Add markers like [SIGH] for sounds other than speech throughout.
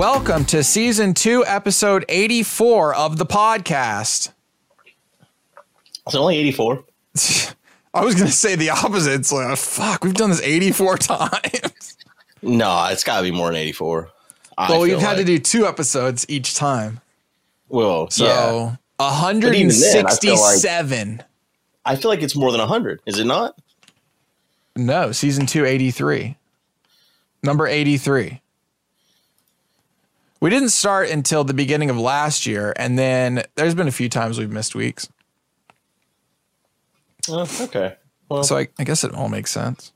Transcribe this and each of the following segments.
Welcome to season two, episode 84 of the podcast. It's only 84. [LAUGHS] I was going to say the opposite. It's like, uh, fuck, we've done this 84 [LAUGHS] times. No, it's got to be more than 84. I well, we've feel had to do two episodes each time. Well, So yeah. 167. I feel like it's more than 100. Is it not? No, season two, 83. Number 83. We didn't start until the beginning of last year, and then there's been a few times we've missed weeks. Oh, okay. Well, So I, I guess it all makes sense.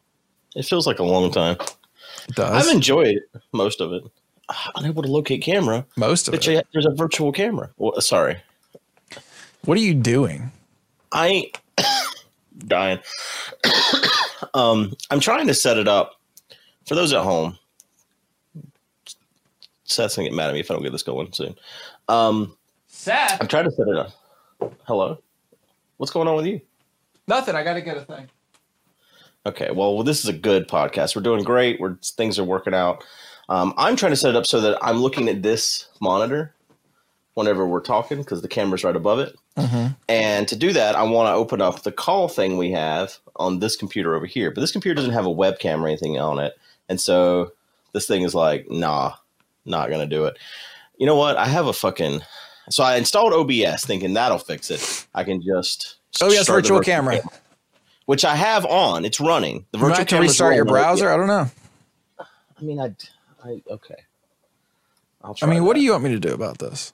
it feels like a long time. It does. I've enjoyed most of it. Unable to locate camera. Most of it. I- there's a virtual camera. Well, sorry. What are you doing? I ain't [COUGHS] dying. [COUGHS] um, I'm trying to set it up for those at home. Seth's gonna get mad at me if I don't get this going soon. Um, Seth. I'm trying to set it up. Hello, what's going on with you? Nothing. I got to get a thing. Okay, well, well, this is a good podcast. We're doing great. We're things are working out. Um, I'm trying to set it up so that I'm looking at this monitor whenever we're talking because the camera's right above it. And to do that, I want to open up the call thing we have on this computer over here. But this computer doesn't have a webcam or anything on it, and so this thing is like, nah, not gonna do it. You know what? I have a fucking. So I installed OBS thinking that'll fix it. I can just. Oh, yes, start virtual camera. which I have on. It's running. The virtual camera. to camera's restart your browser. I don't know. I mean, I, I okay. I'll I try mean, what do you want me to do about this?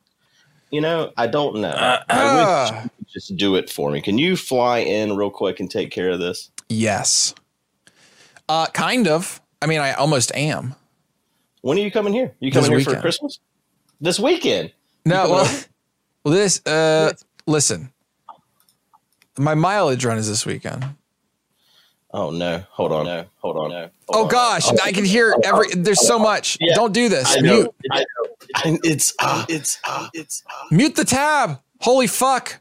You know, I don't know. I ah. wish you could just do it for me. Can you fly in real quick and take care of this? Yes. Uh, kind of. I mean, I almost am. When are you coming here? You This coming here for. Christmas? This weekend. No, well, over? well, this. Uh, listen. My mileage run is this weekend. Oh no! Hold on. No. Hold on. No. Oh gosh, I can hear every. There's so much. Yeah. Don't do this. I know. Mute. I know. I- It's uh, it's uh, it's uh, Mute the tab. Holy fuck.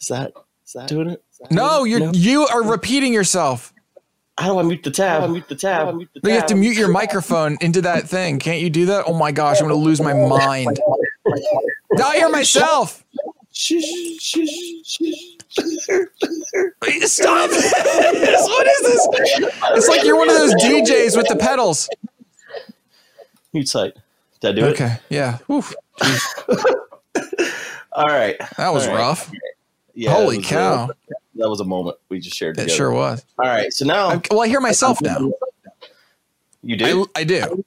is that is that doing it? that No, doing you're you are repeating yourself. How do I mute the tab? How do I mute the tab? How do I mute the No, you have to mute your microphone into that thing. Can't you do that? Oh my gosh, I'm gonna lose my mind. Now I hear myself. Stop this. [LAUGHS] What is this? It's like you're one of those DJs with the pedals. Mute site. Did I do it? Okay. Yeah. Oof. [LAUGHS] All right. That was All right. rough. Yeah, Holy was, cow. That was a moment we just shared It together. sure was. All right. So now I'm- well, I hear myself now. you do. I, I do.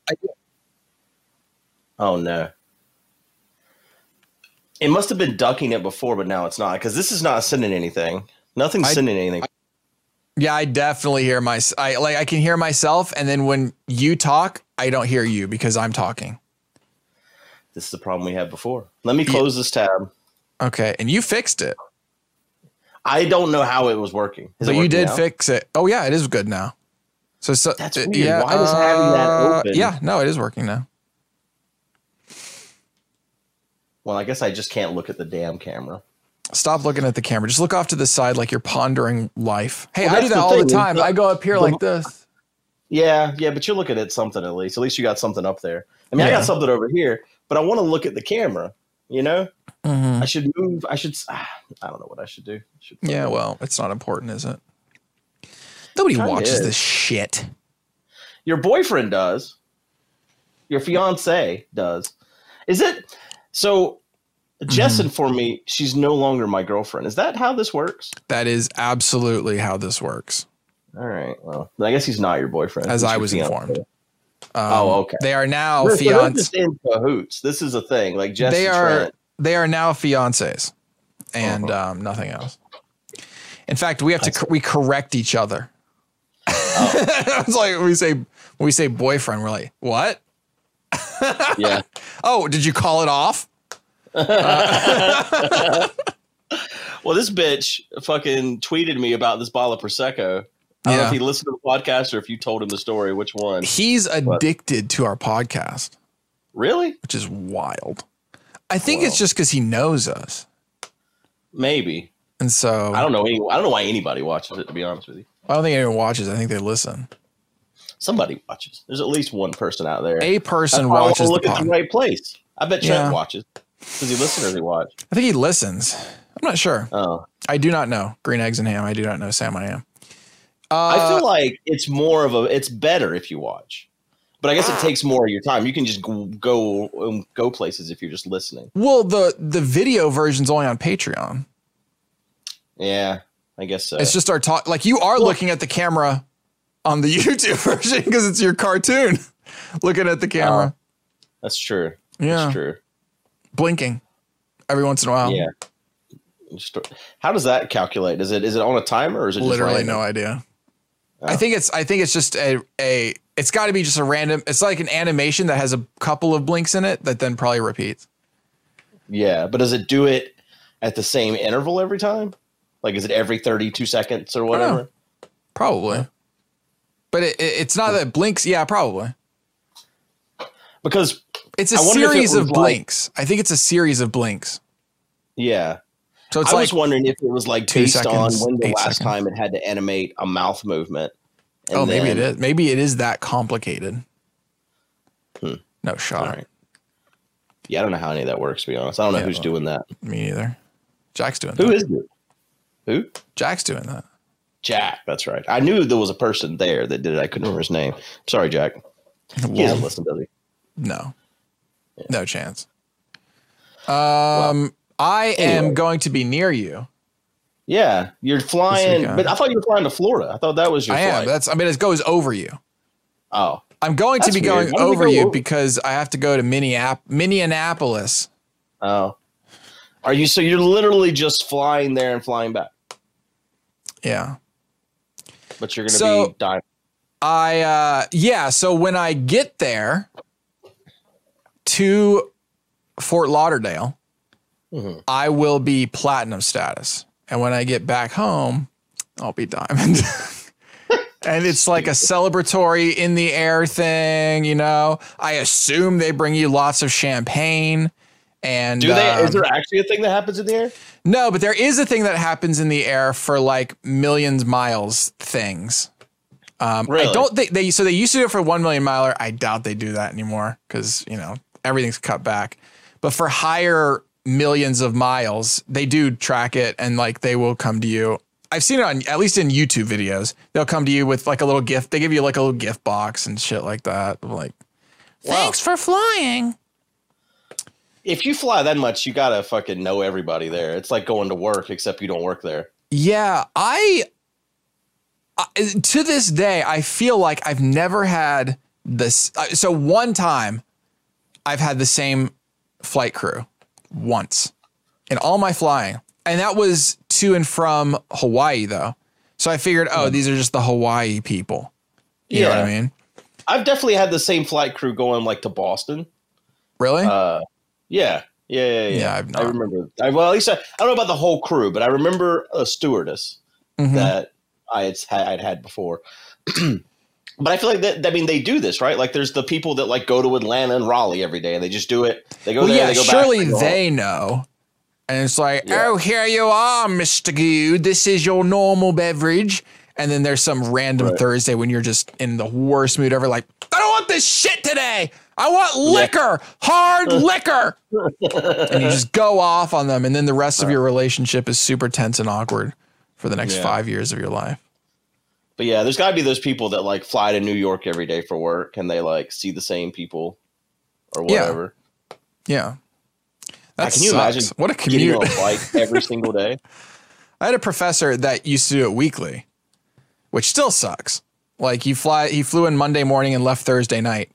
oh no. It must have been ducking it before, but now it's not because this is not sending anything. Nothing's I- sending anything. Yeah, I definitely hear my. I like. I can hear myself, and then when you talk, I don't hear you because I'm talking. This is the problem we had before. Let me close this tab. Okay, and you fixed it, I don't know how it was working. Is but you did now? fix it. Oh yeah, it is good now. So, so That's uh, weird. Yeah, Why does having that uh, open- Yeah, no, it is working now. Well, I guess I just can't look at the damn camera. Stop looking at the camera. Just look off to the side like you're pondering life. Hey, Well, I do that the all the time. the- I go up here the- like this. Yeah, yeah, but you're looking at something at least. At least you got something up there. I mean, I got something over here, but I want to look at the camera. You know, Mhm. I should move. I should. ah, I don't know what I should do. I should Yeah, well, it's not important, is it? Nobody Kinda watches is. this shit. Your boyfriend does. Your fiance does. Is it so? Jess Mm-hmm. informed me she's no longer my girlfriend. Is that how this works? That is absolutely how this works. All right. Well, I guess he's not your boyfriend. As He's I was informed. Um, Oh, okay. They are now No, so they're fiance. just in cahoots. This is a thing. Like Jess They are Trent. they are now fiancés, and Uh-huh. um, nothing else. In fact, we have to we correct each other. Oh. [LAUGHS] it's like when we say when we say boyfriend, we're like, what? Yeah. [LAUGHS] Oh, did you call it off? [LAUGHS] Well, this bitch fucking tweeted me about this bottle of prosecco. I don't know Yeah. if he listened to the podcast or if you told him the story. Which one? He's addicted to our podcast, Really? which is wild. I think it's just because he knows us, Maybe. and so I don't know. Any, I don't know why anybody watches it. To be honest with you. I don't think anyone watches. I think they listen. Somebody watches. There's at least one person out there. A person I wanna the look at pod. the right place. I bet Trent Yeah. watches. Does he listen or does he watch? I think he listens. I'm not sure. Oh, I do not know. Green eggs and ham. I do not know Sam. I am. Uh, I feel like it's more of a. It's better if you watch, but I guess Ah. it takes more of your time. You can just go go, um, go places if you're just listening. well, the the video version's only on Patreon. Yeah, I guess so. It's just our talk. Like you are looking at the camera on the [LAUGHS] YouTube version because it's your cartoon. [LAUGHS] looking at the camera, That's true. Yeah. That's true. blinking every once in a while. Yeah. How does that calculate? Is it is it on a timer or is it literally no idea. I think it's I think it's just a a it's got to be just a random. It's like an animation that has a couple of blinks in it that then probably repeats. Yeah, but does it do it at the same interval every time? Like, is it every thirty-two seconds or whatever? Probably. But it, it- it's not that blinks. Yeah, probably. Because It's a if it series of was like- blinks. I think it's a series of blinks. yeah, So it's I like was wondering if it was like two based seconds, on when the last seconds. time it had to animate a mouth movement. oh, maybe it is. Maybe it is that complicated. Hmm. No shot. Right. Yeah, I don't know how any of that works. To be honest, I don't know Yeah, who's well- doing that. Me neither. Jack's doing Who that. is it? Who? Jack's doing that. Jack. That's right. I knew there was a person there that did it. I couldn't remember his name. Sorry, Jack. He doesn't listen, does he? no. No chance. Um, I am going to be near you. Yeah, you're flying, but I thought you were flying to Florida. I thought that was your I am. That's. I mean, it goes over you. oh, I'm going to be weird. going Why don't we over go you over? because I have to go to Minneap- Minneapolis. oh. Are you? So you're literally just flying there and flying back, Yeah. but you're going to So- be dying. I uh yeah, so when I get there to Fort Lauderdale, Mhm. I will be platinum status. And when I get back home, I'll be diamond. [LAUGHS] and it's like a celebratory in the air thing, you know. I assume they bring you lots of champagne and Do they? um, is there actually a thing that happens in the air? no, but there is a thing that happens in the air for like millions miles things. Um, I don't think they so they used to do it for one million miler. I doubt they do that anymore because you know everything's cut back. But for higher millions of miles, they do track it and like they will come to you. I've seen it on at least in YouTube videos. They'll come to you with like a little gift. They give you like a little gift box and shit like that. Like, Wow. thanks for flying. If you fly that much, you gotta fucking know everybody there. It's like going to work, except you don't work there. Yeah, I, I to this day I feel like I've never had this. uh, So one time, I've had the same flight crew once in all my flying, and that was to and from Hawaii though. So I figured, oh, these are just the Hawaii people. You know what I mean? I've definitely had the same flight crew going like to Boston. Really? Uh, yeah, yeah, yeah, yeah. Yeah, I've I remember. I, well, at least I, I don't know about the whole crew, but I remember a stewardess Mhm. that I had had, I'd had before. [CLEARS THROAT] but I feel like that. I mean, they do this right. Like, there's the people that like go to Atlanta and Raleigh every day, and they just do it. They go well, there. yeah, they go surely back, go they know. And it's like, Yeah. oh, here you are, Mr. Goo. This is your normal beverage. And then there's some random Right. Thursday when you're just in the worst mood ever, like, I don't want this shit today. I want liquor, hard [LAUGHS] liquor. and you just go off on them. And then the rest of your relationship is super tense and awkward for the next Yeah. five years of your life. But yeah, there's got to be those people that like fly to New York every day for work, and they like see the same people or whatever. Yeah. That can you sucks. imagine What a commute. on a flight every [LAUGHS] single day. I had a professor that used to do it weekly, which still sucks. Like he fly he flew in Monday morning and left Thursday night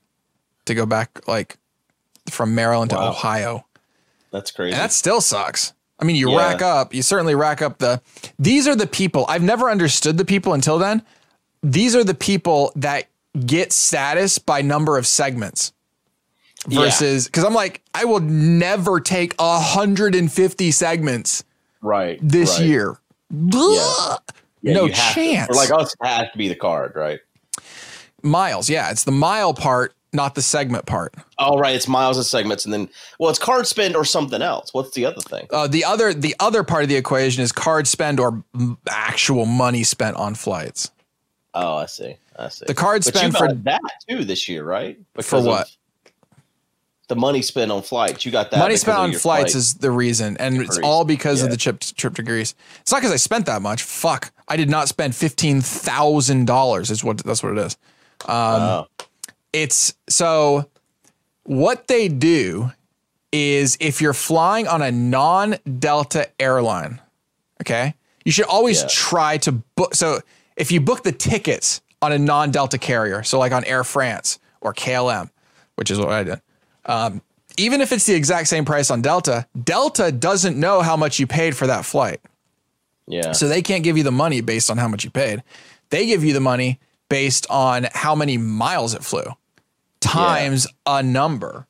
to go back like from Maryland to Ohio. That's crazy. And that still sucks. I mean, you Yeah. rack up, you certainly rack up the these are the people. I've never understood the people until then. These are the people that get status by number of segments. Versus because I'm like, I will never take 150 segments right this right. year. Blah. Yeah, no have to. chance. Or like us, it has to be the card, right? miles. Yeah, it's the mile part, not the segment part. Oh, right. It's miles and segments, and then well, it's card spend or something else. What's the other thing? Uh, the other the other part of the equation is card spend or actual money spent on flights. Oh, I see. I see. The card but spend for that too this year, right? But for what? The money spent on flights. You got that. money spent on flights flight. is the reason, and it's all because of the trip trip to Greece. It's not because I spent that much. Fuck, I did not spend fifteen thousand dollars. Is what that's what it is. Oh, It's so what they do is if you're flying on a non-Delta airline, okay, you should always Yeah. try to book. So if you book the tickets on a non-Delta carrier, so like on Air France or KLM, which is what I did, um, even if it's the exact same price on Delta, Delta doesn't know how much you paid for that flight. yeah. So they can't give you the money based on how much you paid. They give you the money based on how many miles it flew times a number,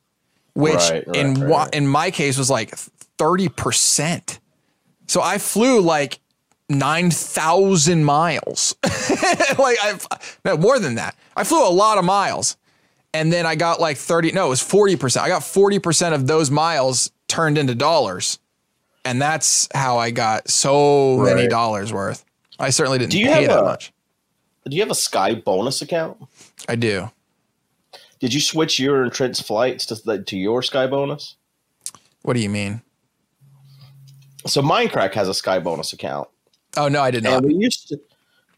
which Right, right, in right, wa- in my case was like 30%. So I flew like 9,000 miles. [LAUGHS] like I no more than that. I flew a lot of miles. And then I got like 30 no, it was 40%. I got 40% of those miles turned into dollars. And that's how I got so many dollars worth. I certainly didn't Do you pay have that a- much. Do you have a Sky bonus account? I do. Did you switch your and Trent's flights to the, to your Sky bonus? What do you mean? So Mindcrack has a Sky bonus account, Oh no, I did not. and we used to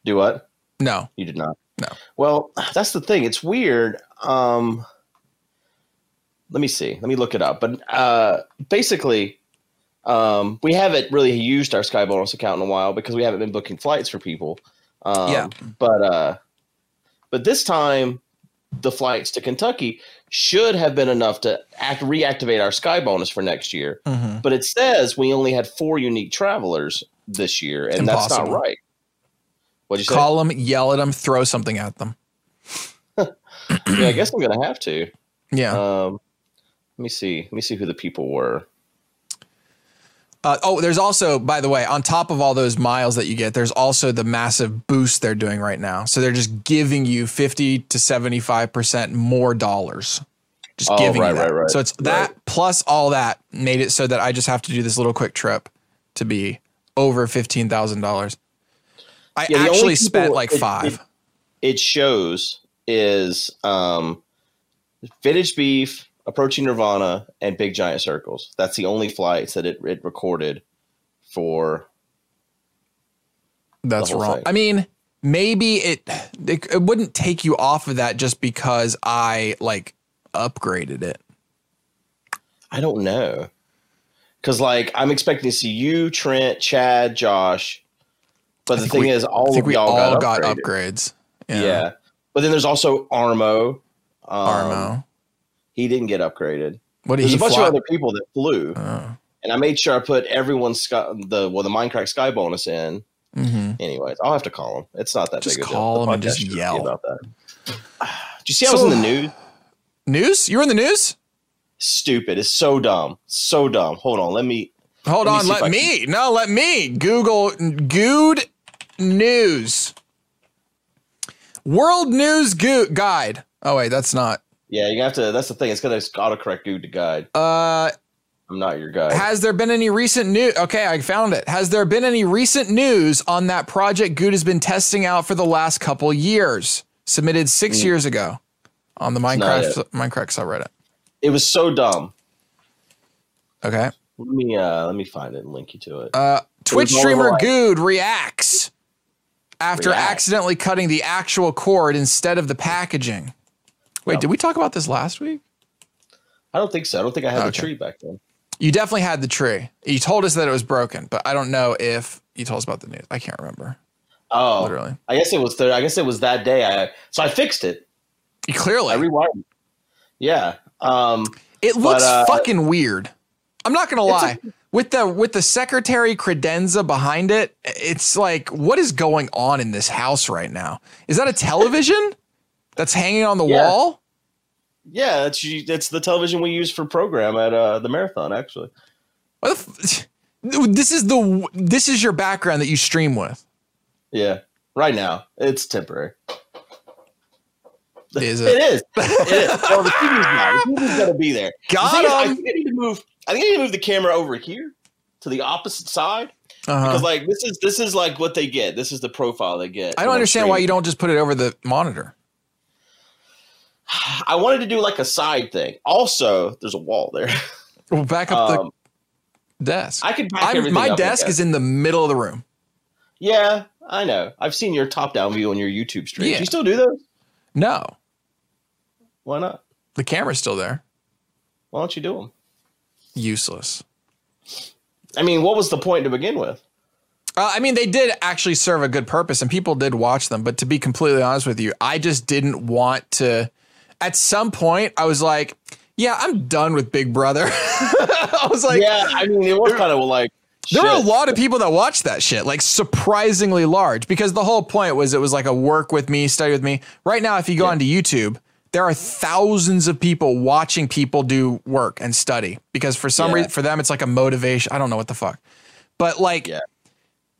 do what? No. You did not. No. Well, that's the thing. It's weird. Um, let me see. Let me look it up. But uh, basically, um, we haven't really used our Sky Bonus account in a while because we haven't been booking flights for people. Um, Yeah. But uh, but this time, the flights to Kentucky should have been enough to act reactivate our Sky Bonus for next year. Mhm. But it says we only had four unique travelers this year, and that's not right. What'd you say? Call them, yell at them, throw something at them. [LAUGHS] yeah, I guess I'm gonna have to. Yeah. Um, let me see. Let me see who the people were. Uh, oh, there's also, by the way, on top of all those miles that you get, there's also the massive boost they're doing right now. So they're just giving you 50 to 75% more dollars. Just Oh, giving right, you that. right, right, So it's that plus all that made it so that I just have to do this little quick trip to be over $15,000. I Yeah, actually spent like it- five. It, it shows is um, vintage beef, approaching Nirvana, and big giant circles. That's the only flights that it, it recorded for. That's wrong. thing. I mean, maybe it, it it wouldn't take you off of that just because I like upgraded it. I don't know, because like I'm expecting to see you, Trent, Chad, Josh, but the thing we- is, I all think of we y'all all got, got, upgrades. Yeah. but then there's also Armo. Um, Armo. He didn't get upgraded. What did There's he a bunch fly? of other people that flew, Oh. and I made sure I put everyone's sky, the well the Mindcrack Sky bonus in. Mhm. Anyways, I'll have to call him. It's not that Just big a call him and just yell. about that. [SIGHS] Did you see I was So- in the news? News? You were in the news? Stupid. It's so dumb. So dumb. Hold on. Let me. Hold Let on, if let me. No, let me. Google Guude News. World News Go- Guide. Oh wait, that's not. Yeah, you have to. That's the thing. It's gonna autocorrect you to guide. Uh I'm not your guide. Has there been any recent news? Okay, I found it. Has there been any recent news on that project Guude has been testing out for the last couple years? Submitted six Mm. years ago on the Minecraft Minecraft subreddit. it It was so dumb. Okay. Let me. uh Let me find it and link you to it. Uh, Twitch all streamer Guude reacts after accidentally cutting the actual cord instead of the packaging. Wait, No. did we talk about this last week? I don't think so. I don't think I had the tree back then. You definitely had the tree. You told us that it was broken, but I don't know if you told us about the news. I can't remember. Oh, Literally. I guess it was. I guess it was that day. I so I fixed it. You clearly. I rewired. it. Yeah. Um. It looks uh, fucking weird. I'm not gonna It's a- lie. with the with the secretary credenza behind it, it's like, what is going on in this house right now? Is that a television that's hanging on the Yeah. wall? Yeah, that's that's the television we use for program at uh, the marathon. Actually, What f- this is the this is your background that you stream with. yeah. Right now, it's temporary. Is It it? is. It is. [LAUGHS] Well, the TV's not. The TV's gonna be there. The Got thing is, I think I need to move. I think I need to move the camera over here to the opposite side. Uh-huh. because like this is this is like what they get. This is the profile they get. I don't understand why you don't just put it over the monitor. I wanted to do like a side thing. Also, there's a wall there. Well, back up Um, the desk. I could back I'm, everything my desk is in the middle of the room. Yeah, I know. I've seen your top down view on your YouTube stream. Yeah. You still do those? No, Why not? the camera's still there. Why don't you do them? Useless. I mean, what was the point to begin with? Uh, I mean, they did actually serve a good purpose, and people did watch them. But to be completely honest with you, I just didn't want to. At some point, I was like, "Yeah, I'm done with Big Brother." [LAUGHS] I was like, yeah, I mean, it was kind of like There were a lot of people that watched that shit, like surprisingly large, because the whole point was it was like a work with me, study with me. Right now, if you go Yeah. onto YouTube, there are thousands of people watching people do work and study because for some Yeah. reason, for them, it's like a motivation. I don't know what the fuck, but like Yeah.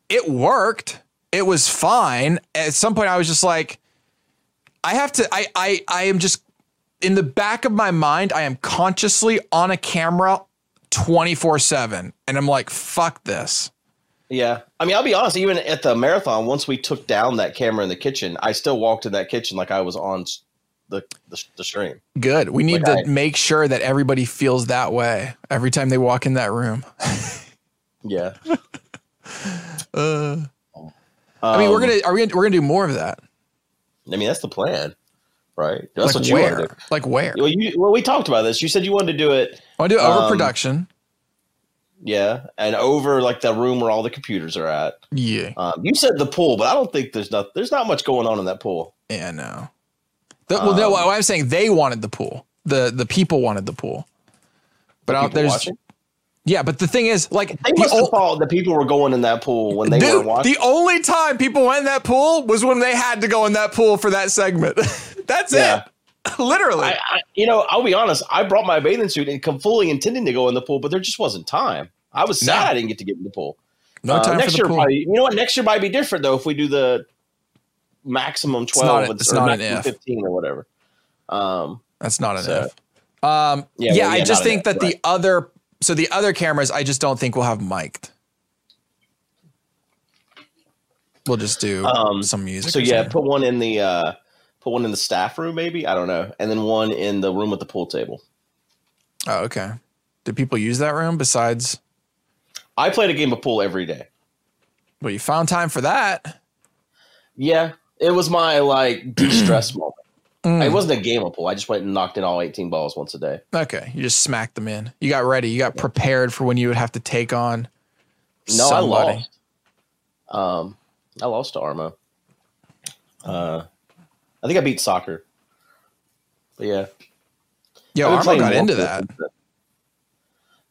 it worked. It was fine. At some point, I was just like, I have to. I I I am just in the back of my mind. I am consciously on a camera. 24 7 and I'm like fuck this Yeah, I mean, I'll be honest. Even at the marathon, once we took down that camera in the kitchen, I still walked in that kitchen like I was on the the, the stream. Good. We need Like to I- make sure that everybody feels that way every time they walk in that room. [LAUGHS] Yeah, Uh, I mean, we're Um, gonna are we gonna, we're gonna do more of that? I mean, that's the plan, right? That's like what you want to where? do. Like where? Well, you, well, we talked about this. You said you wanted to do it, I want to do um, overproduction. yeah, and over like the room where all the computers are at. yeah, Um, you said the pool, but I don't think there's not there's not much going on in that pool. yeah, no. The, well, no. um, What I'm saying, they wanted the pool. the The people wanted the pool. But I, People there's watching? yeah. But the thing is, like the ol- that people were going in that pool when they Dude, weren't watching. the only time people went in that pool was when they had to go in that pool for that segment. [LAUGHS] That's Yeah. it. [LAUGHS] Literally. I, I, you know, I'll be honest. I brought my bathing suit and come fully intending to go in the pool, but there just wasn't time. I was sad No. I didn't get to get in the pool. no Uh, time next for the year, pool. probably. You know what? Next year might be different though if we do the maximum not twelve a- and- it's or not an maximum if. fifteen or whatever. Um, That's not an So- if. Um, Yeah, yeah, well, I just think if, that right. the other, so the other cameras, I just don't think we'll have mic'd. We'll just do Um, some music. so yeah, something. put one in the uh, put one in the staff room, maybe I don't know, and then one in the room with the pool table. Oh, okay. Do people use that room besides? I played a game of pool every day. Well, you found time for that. Yeah, it was my like [CLEARS THROAT] de-stress [CLEARS THROAT] moment. Mm. It wasn't a game of pool. I just went and knocked in all 18 balls once a day. Okay, you just smacked them in. You got ready. You got prepared for when you would have to take on. No, somebody. I lost. Um, I lost to Armo. Uh, I think I beat soccer. But yeah, Yo, Armo got into that.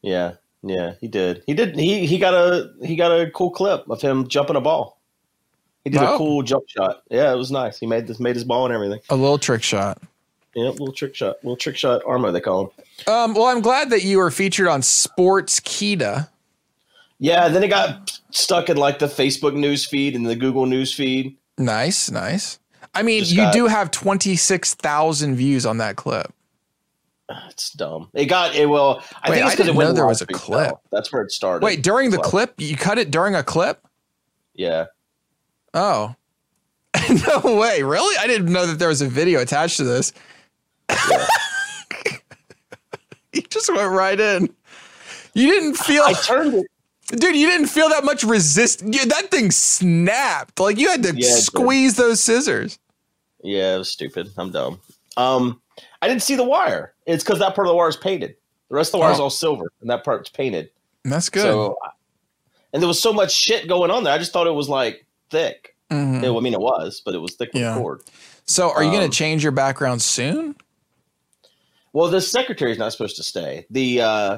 Yeah, yeah, he did. He did. He he got a he got a cool clip of him jumping a ball. He did Oh. a cool jump shot. Yeah, it was nice. He made this made his ball and everything. A little trick shot. Yeah, little trick shot, little trick shot Armo they call him. Um, well, I'm glad that you were featured on Sportskeeda. Yeah, then it got stuck in like the Facebook news feed and the Google news feed. Nice, nice. I mean, Just you got- do have 26,000 views on that clip. It's dumb. It got it. Well, I Wait, think it's because it went know there was a clip. though. That's where it started. Wait, during the clip, you cut it during a clip? Yeah. Oh. [LAUGHS] no way. Really? I didn't know that there was a video attached to this. you [LAUGHS] just went right in. You didn't feel, I turned it. Dude, you didn't feel that much resist. That thing snapped. Like you had to Yeah, it did. squeeze those scissors. Yeah, it was stupid. I'm dumb. Um, I didn't see the wire. It's because that part of the wire is painted. The rest of the wire is Oh. all silver, and that part's painted. That's good. So, and there was so much shit going on there. I just thought it was like thick. Mhm. It- I mean, it was, but it was thick with Yeah. cord. So are you going um, to change your background soon? Well, the secretary's not supposed to stay. The uh,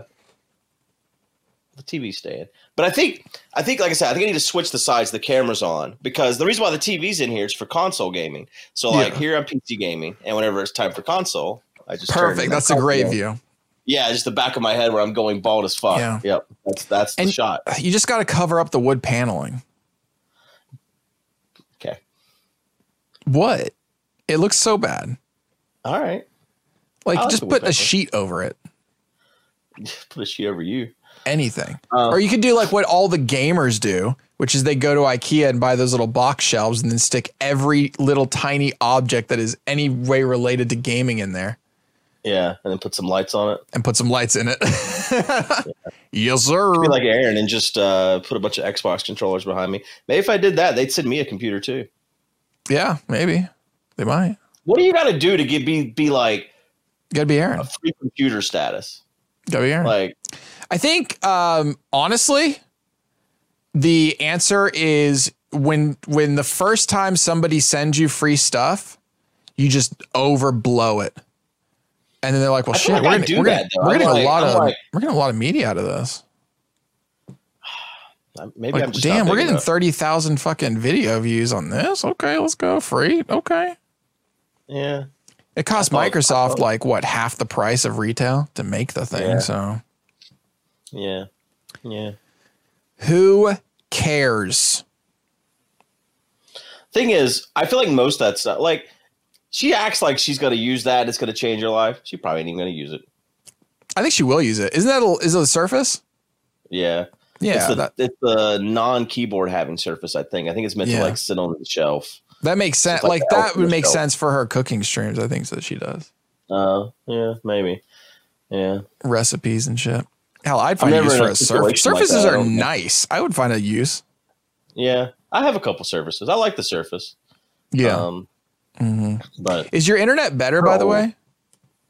the TV's staying. But I think I think like I said, I think I need to switch the sides the cameras on because the reason why the TV's in here is for console gaming. So like Yeah. here I'm PC gaming, and whenever it's time for console, I just Perfect. That's a great view. Yeah, just the back of my head where I'm going bald as fuck. Yeah. Yep, that's that's the shot. You just got to cover up the wood paneling. Okay, What? It looks so bad. all right. Like just put a sheet over it. [LAUGHS] Put a sheet over you. Anything. Uh, or you could do like what all the gamers do, which is they go to IKEA and buy those little box shelves and then stick every little tiny object that is any way related to gaming in there Yeah, and then put some lights on it. and put some lights in it. [LAUGHS] yes, sir. Be like Aaron and just uh, put a bunch of Xbox controllers behind me. Maybe if I did that, they'd send me a computer too. yeah, maybe they might. What do you got to do to get be be like Gotta be Aaron. a free computer status? Gotta be Aaron. Like, I think um, honestly, the answer is when when the first time somebody sends you free stuff, you just overblow it. And then they're like, "Well, shit, like we're, getting, we're, though. we're getting like- a lot I'm of like- we're getting a lot of media out of this. [SIGHS] maybe Like, I'm just damn, we're getting thirty thousand fucking video views on this. Okay, let's go free. Okay, yeah. it costs Microsoft like what half the price of retail to make the thing. Yeah. So Yeah. Yeah. who cares? Thing is, I feel like most of that stuff, like, she acts like she's going to use that. It's going to change her life. She probably ain't even going to use it. I think she will use it. Isn't that a, is it a Surface? Yeah. Yeah, It's the, that, it's the non keyboard having surface, I think. I think it's meant Yeah. to, like, sit on the shelf. that makes sense. like Like, that would make shelf. sense for her cooking streams. I think so. she does Uh, yeah, maybe. Yeah. recipes and shit. Hell, I'd find a use for a a like Surfaces I are nice. I would find a use. Yeah. I have a couple surfaces. I like the surface. Yeah. Um, hmm but Is your internet better, by the way?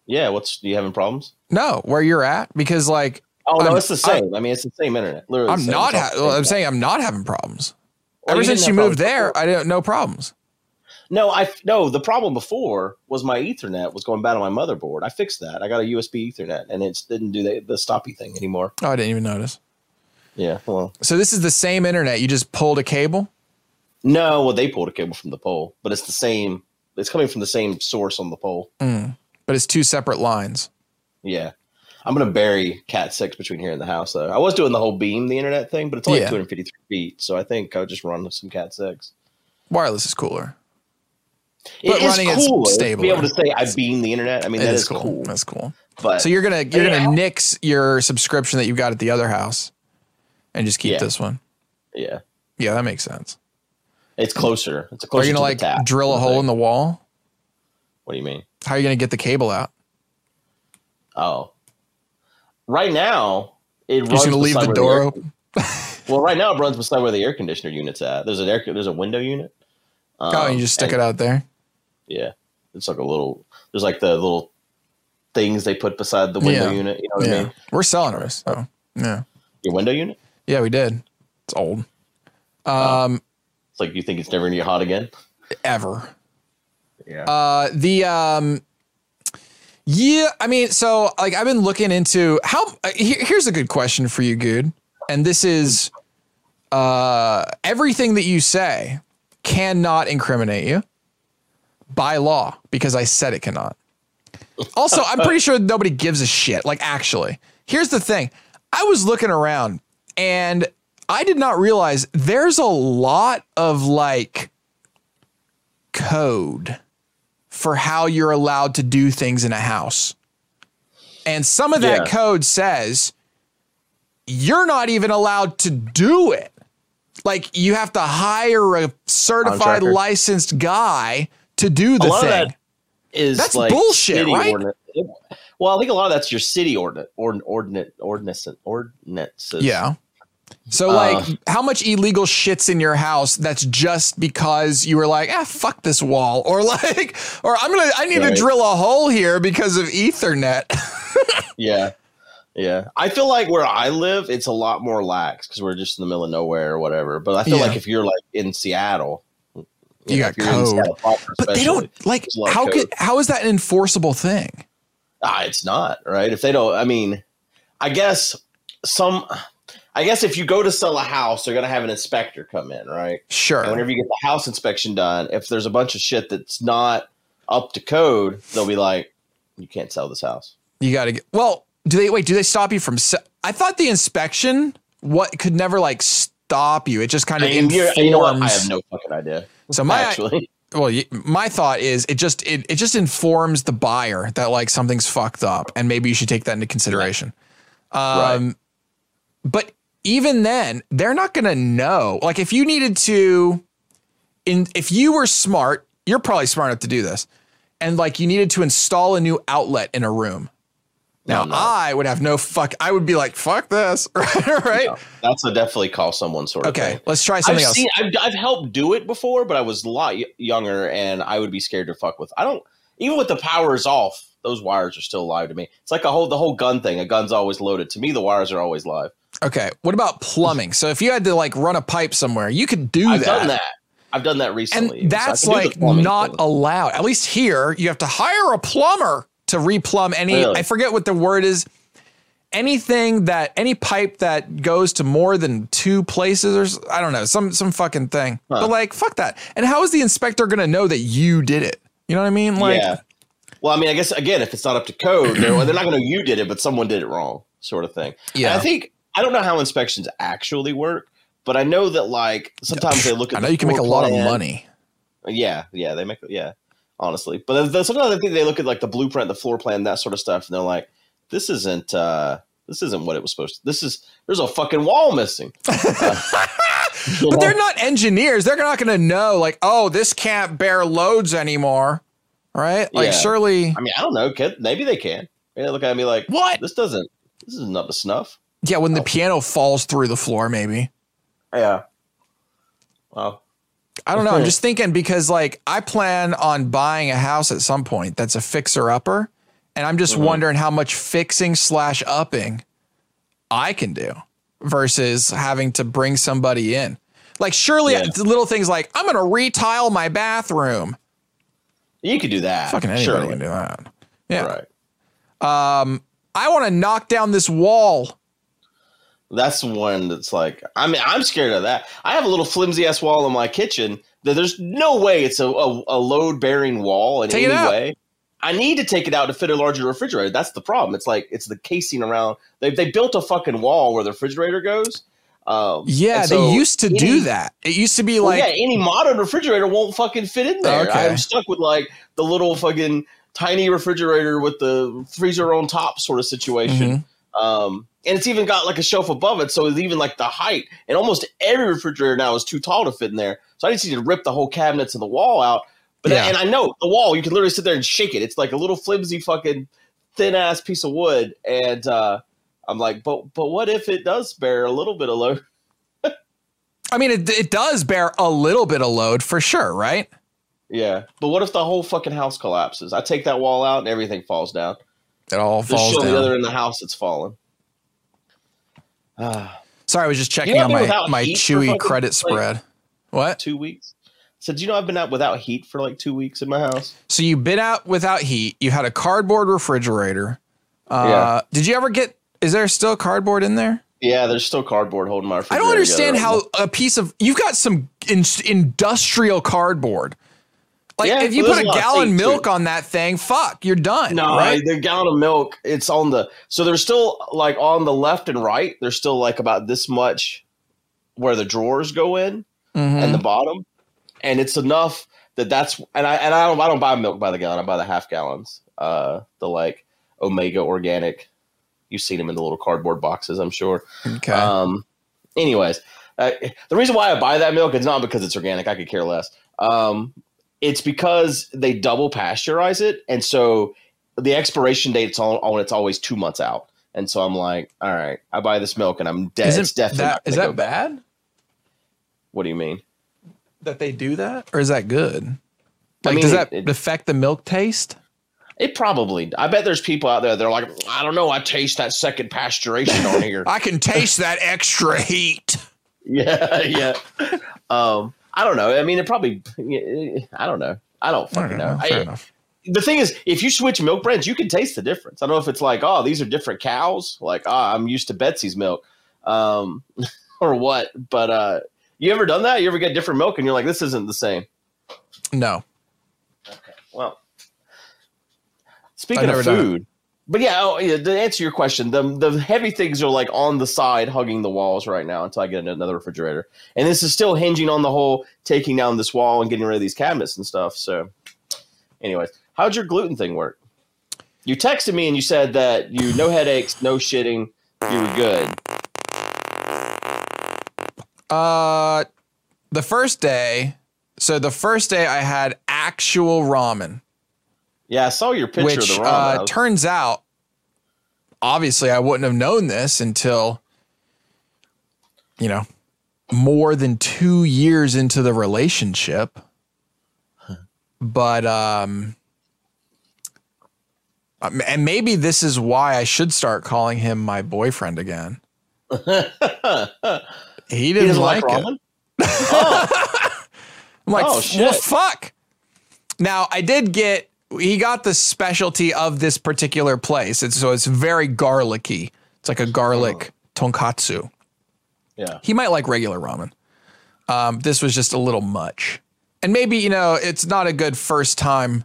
yeah, what's, you having problems? No, where you're at? Because like Oh, no, I'm- it's the same. I, mean, it's the same internet. Literally I'm not. Ha- well, I'm saying I'm not having problems. Well, Ever since you moved problems there. I didn't no problems. No, I no. The problem before was my Ethernet was going bad on my motherboard. I fixed that. I got a USB Ethernet, and it didn't do the, the stoppy thing anymore. Oh, I didn't even notice. Yeah, well, So this is the same internet. You just pulled a cable. no, well, they pulled a cable from the pole, but it's the same. It's coming from the same source on the pole. Mm. But it's two separate lines. Yeah, I'm gonna bury Cat six between here and the house though. I was doing the whole beam the internet thing, but it's only Yeah. 253 feet, so I think I'll just run some Cat six. Wireless is cooler. It But is running it's cool to be able to say I beam the internet. I mean, It that is is cool. cool. That's cool. But So you're gonna you're Yeah. gonna nix your subscription that you got at the other house, and just keep Yeah. this one. yeah, Yeah, that makes sense. it's closer. It's a Are closer. you gonna to like the tap, drill a hole in the wall? What do you mean? How are you gonna get the cable out? Oh, right now it You're runs. just gonna leave beside the where door air- open? [LAUGHS] Well, right now it runs beside where the air conditioner unit's at. There's an air. There's a window unit. Um, oh, and you just stick it out there. Yeah, it's like a little. There's like the little things they put beside the window Yeah. unit. You know what I mean? we're selling ours. So yeah, Your window unit. yeah, we did. It's old. Um, It's like you think it's never gonna get hot again. ever. Yeah. Uh, the um, yeah, I mean, so like I've been looking into how. Uh, here, here's a good question for you, Guude, and this is, uh, everything that you say cannot incriminate you by law because I said it cannot. Also, I'm pretty sure nobody gives a shit. Like, actually, here's the thing: I was looking around and I did not realize there's a lot of like code for how you're allowed to do things in a house. And some of that Yeah. code says you're not even allowed to do it. Like you have to hire a certified licensed guy to do the thing. that is That's like bullshit, right? ordinance. Well, I think a lot of that's your city ordinance, ord, ordinance, ordinance, ordinances. Yeah. So Uh, like how much illegal shits in your house that's just because you were like, ah, fuck this wall. Or [LAUGHS] like, or I'm gonna I need to drill a hole here because of Ethernet. [LAUGHS] yeah, yeah. I feel like where I live, it's a lot more lax because we're just in the middle of nowhere or whatever. But I feel Yeah. like if you're like in Seattle, You know, got code. But they don't like there's a lot of how code. could how is that an enforceable thing? Ah, it's not right. If they don't, I mean, I guess some. I guess if you go to sell a house, they're gonna have an inspector come in, right? Sure. And whenever you get the house inspection done, if there's a bunch of shit that's not up to code, they'll be like, "You can't sell this house." You got to get. Well, do they wait? Do they stop you from? Se- I thought the inspection what could never like stop you. It just kind I of mean, informs. you know what? I have no fucking idea. So my Actually, well, my thought is it just it, it just informs the buyer that like something's fucked up and maybe you should take that into consideration. Um, but even then, they're not going to know. Like if you needed to, in if you were smart, you're probably smart enough to do this, and like you needed to install a new outlet in a room. Now No, no. I would have no fuck. I would be like, fuck this, [LAUGHS] right? No, that's a definitely call someone sort of Okay, thing. let's try I've something else. seen, I've, I've helped do it before, but I was a lot younger, and I would be scared to fuck with. I don't even with the powers off. Those wires are still live to me. It's like a whole the whole gun thing. A gun's always loaded. To me, the wires are always live. Okay, what about plumbing? So if you had to like run a pipe somewhere, you could do that. I've that. done that. I've done that recently. And that's the like not thing. allowed. At least here, you have to hire a plumber to replumb any. Really? I forget what the word is. Anything that any pipe that goes to more than two places, or I don't know, some some fucking thing. Huh. But like, fuck that. And how is the inspector gonna know that you did it? You know what I mean? Like, yeah. Well, I mean, I guess again, if it's not up to code, they're, they're not going to know you did it, but someone did it wrong, sort of thing. And Yeah. I think I don't know how inspections actually work, but I know that like sometimes they look at. I know you can make a floor lot of money. Yeah, yeah, they make yeah, honestly. But then- then sometimes I think they look at like the blueprint, the floor plan, that sort of stuff, and they're like, "This isn't uh this isn't what it was supposed to. This is there's a fucking wall missing." [LAUGHS] You But know? they're not engineers. They're not gonna know, like, oh, this can't bear loads anymore. Right? Like, Yeah. surely. I mean, I don't know. Can, maybe they can. Maybe they look at me like, What? This doesn't. This is not the snuff." Yeah, when the Oh. piano falls through the floor, maybe. Yeah. Well, I don't know. I'm just thinking because like I plan on buying a house at some point that's a fixer upper, and I'm just Mhm. wondering how much fixing slash upping I can do versus having to bring somebody in. Like surely Yeah. little things like I'm gonna retile my bathroom. you could do that. Fucking anybody surely. can do that. Yeah. Right. Um, I want to knock down this wall. That's one that's like, I mean, I'm scared of that. I have a little flimsy ass wall in my kitchen that there's no way it's a, a, a load bearing wall in Take any way. I need to take it out to fit a larger refrigerator. That's the problem. It's like it's the casing around. They they built a fucking wall where the refrigerator goes. Um, Yeah, so they used to any- do that. It used to be Well, like yeah, any modern refrigerator won't fucking fit in there. Okay. I'm stuck with like the little fucking tiny refrigerator with the freezer on top sort of situation. Mm-hmm. Um, and it's even got like a shelf above it, so it's even like the height. And almost every refrigerator now is too tall to fit in there. So I just need to rip the whole cabinets and the wall out. But Yeah. and I know the wall, you can literally sit there and shake it. It's like a little flimsy fucking thin ass piece of wood. And uh, I'm like, but but what if it does bear a little bit of load? [LAUGHS] I mean, it, it does bear a little bit of load for sure, right? Yeah. But what if the whole fucking house collapses? I take that wall out and everything falls down. It all Just falls show down. the other in the house it's fallen. Ah, [SIGHS] Sorry, I was just checking You know, on my, my chewy credit like- spread. What? two weeks. So do you know I've been out without heat for like two weeks in my house? So you've been out without heat. You had a cardboard refrigerator. Uh, Yeah. Did you ever get? Is there still cardboard in there? Yeah, there's still cardboard holding my I don't understand together. how a piece of you've got some in, industrial cardboard. Like Yeah, if you put a a lot of gallon milk on that thing, fuck, you're done. No, right? the gallon of milk, it's on the so there's still like on the left and right, there's still like about this much where the drawers go in Mhm. and the bottom. And it's enough that that's and I and I don't I don't buy milk by the gallon, I buy the half gallons. Uh the like Omega organic. You've seen them in the little cardboard boxes, I'm sure. okay. Um, anyways, uh, the reason why I buy that milk is not because it's organic. I could care less. Um, it's because they double pasteurize it, and so the expiration date's on, on it's always two months out. And so I'm like, all right, I buy this milk, and I'm dead. Isn't it's definitely that is that go bad. What do you mean? that they do that, or is that good? Like, mean, does that it- affect the milk taste? It probably. I bet there's people out there. They're like, I don't know. I taste that second pasteurization on [LAUGHS] here. I can taste that extra heat. [LAUGHS] yeah, yeah. Um, I don't know. I mean, it probably. I don't know. I don't fucking know. no, fair I- the thing is, if you switch milk brands, you can taste the difference. I don't know if it's like, oh, these are different cows. Like, ah, I'm used to Betsy's milk, um, [LAUGHS] or what. But uh, you ever done that? You ever get different milk and you're like, this isn't the same. No, Okay. Well, speaking of food, but yeah, oh, yeah, to answer your question, the the heavy things are like on the side, hugging the walls right now until I get another refrigerator, and this is still hinging on the whole taking down this wall and getting rid of these cabinets and stuff. So, anyways, how'd your gluten thing work? You texted me and you said that you no headaches, no shitting, you were good. Uh, the first day. So the first day I had actual ramen, Yeah, I saw your picture which of the ramen. I uh, turns out, obviously, I wouldn't have known this until, you know, more than two years into the relationship. But um, um, and maybe this is why I should start calling him my boyfriend again. [LAUGHS] He he didn't doesn't like, like it. oh, [LAUGHS] I'm like, Oh, well, shit. fuck. Now I did get he got the specialty of this particular place. It's so it's very garlicky. It's like a garlic tonkatsu. yeah. He might like regular ramen. Um, this was just a little much. And maybe, you know, it's not a good first time.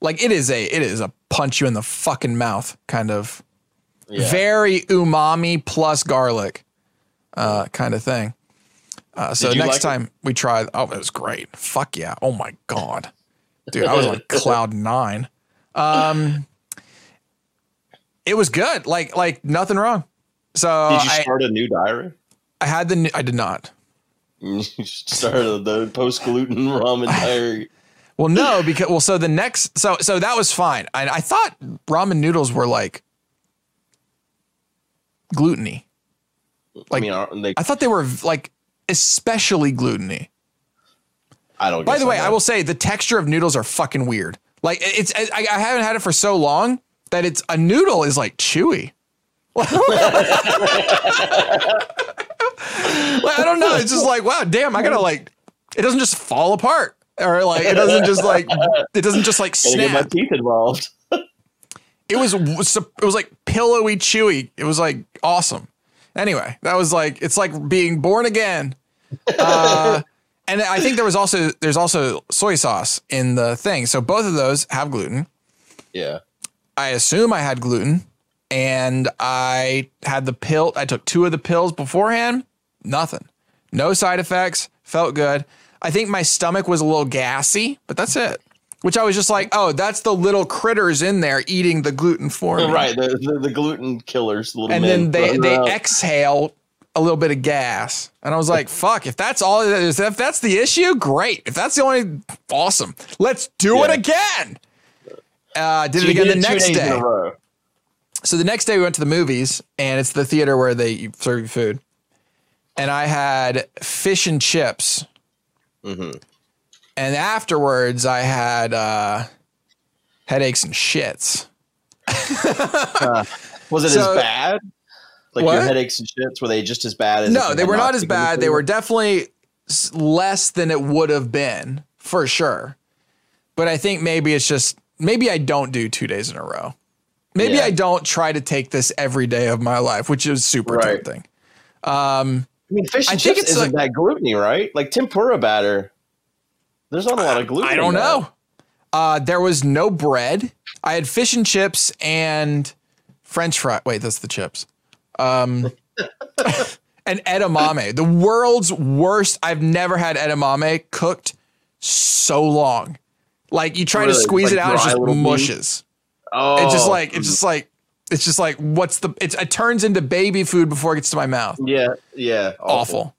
Like it is a it is a punch you in the fucking mouth kind of Yeah. very umami plus garlic uh, kind of thing. Uh, so next like it? time we try, oh, it was great. Fuck yeah. Oh my God. Dude, I was on cloud nine. Um, it was good. Like, like nothing wrong. So Did you start a new diary? I had the, New, I did not. You started the post gluten ramen diary. Well, no, because, well, so the next, so, so that was fine. I, I thought ramen noodles were like gluteny. I Like- mean, they, I thought they were like especially gluteny. I don't. By the way. I will say the texture of noodles are fucking weird. Like it's, I, I haven't had it for so long that it's a noodle is like chewy. [LAUGHS] Like, I don't know. It's just like wow, damn. I gotta like. It doesn't just fall apart, or like it doesn't just like it doesn't just like [LAUGHS] get my snap. teeth involved. It was it was like pillowy, chewy. It was like awesome. Anyway, that was like it's like being born again. Uh, and I think there was also there's also soy sauce in the thing. So both of those have gluten. Yeah. I assume I had gluten, and I had the pill. I took two of the pills beforehand. Nothing, no side effects. Felt good. I think my stomach was a little gassy, but that's it. Which I was just like, oh, that's the little critters in there eating the gluten for me. Right. The, the, the gluten killers. The little and then they they exhale a little bit of gas, and I was like, "Fuck! If that's all it is, if that's the issue, great. If that's the only, awesome. Let's do it again." Uh, did So it again did the it next day. So the next day we went to the movies, and it's the theater where they serve you food, and I had fish and chips, Mhm. and afterwards I had uh, headaches and shits. [LAUGHS] Was it So- as bad? Like What? your headaches and shits were they just as bad as? No, they were not as bad. They were definitely less than it would have been for sure. But I think maybe it's just maybe I don't do two days in a row. Maybe Yeah. I don't try to take this every day of my life, which is super Right. tempting. I mean, fish I and think chips it's isn't that gluteny, right? Like tempura batter. There's not a lot of gluten. I don't know. Uh, there was no bread. I had fish and chips and French fry. Wait, that's the chips. Um, [LAUGHS] and edamame, the world's worst. I've never had edamame cooked so long. Like you try to squeeze Like it out, it's just mushes. Oh, It's just like it's just like it's just like what's the? It's, it turns into baby food before it gets to my mouth. yeah, yeah, Awful.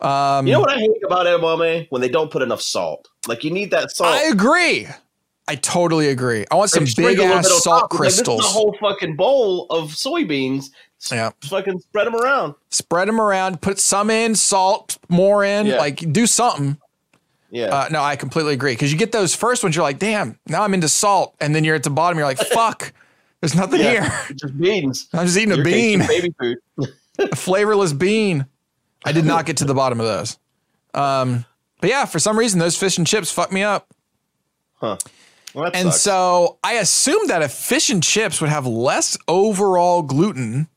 Um, You know what I hate about edamame? When they don't put enough salt. Like you need that salt. I agree. I totally agree. I want some big ass salt. It's like, crystals. This is a whole fucking bowl of soybeans. S- Yeah. Fucking spread them around. spread them around, put some in, salt, more in, Yeah. like do something. Yeah. Uh, no, I completely agree. Because you get those first ones, you're like, damn, now I'm into salt. And then you're at the bottom, you're like, fuck, there's nothing yeah. here. [LAUGHS] Just beans. I'm just eating a Your case bean, baby food. [LAUGHS] a flavorless bean. I did not get to the bottom of those. Um, but yeah, for some reason, those fish and chips fucked me up. Huh. Well, And sucks. so I assumed that a fish and chips would have less overall gluten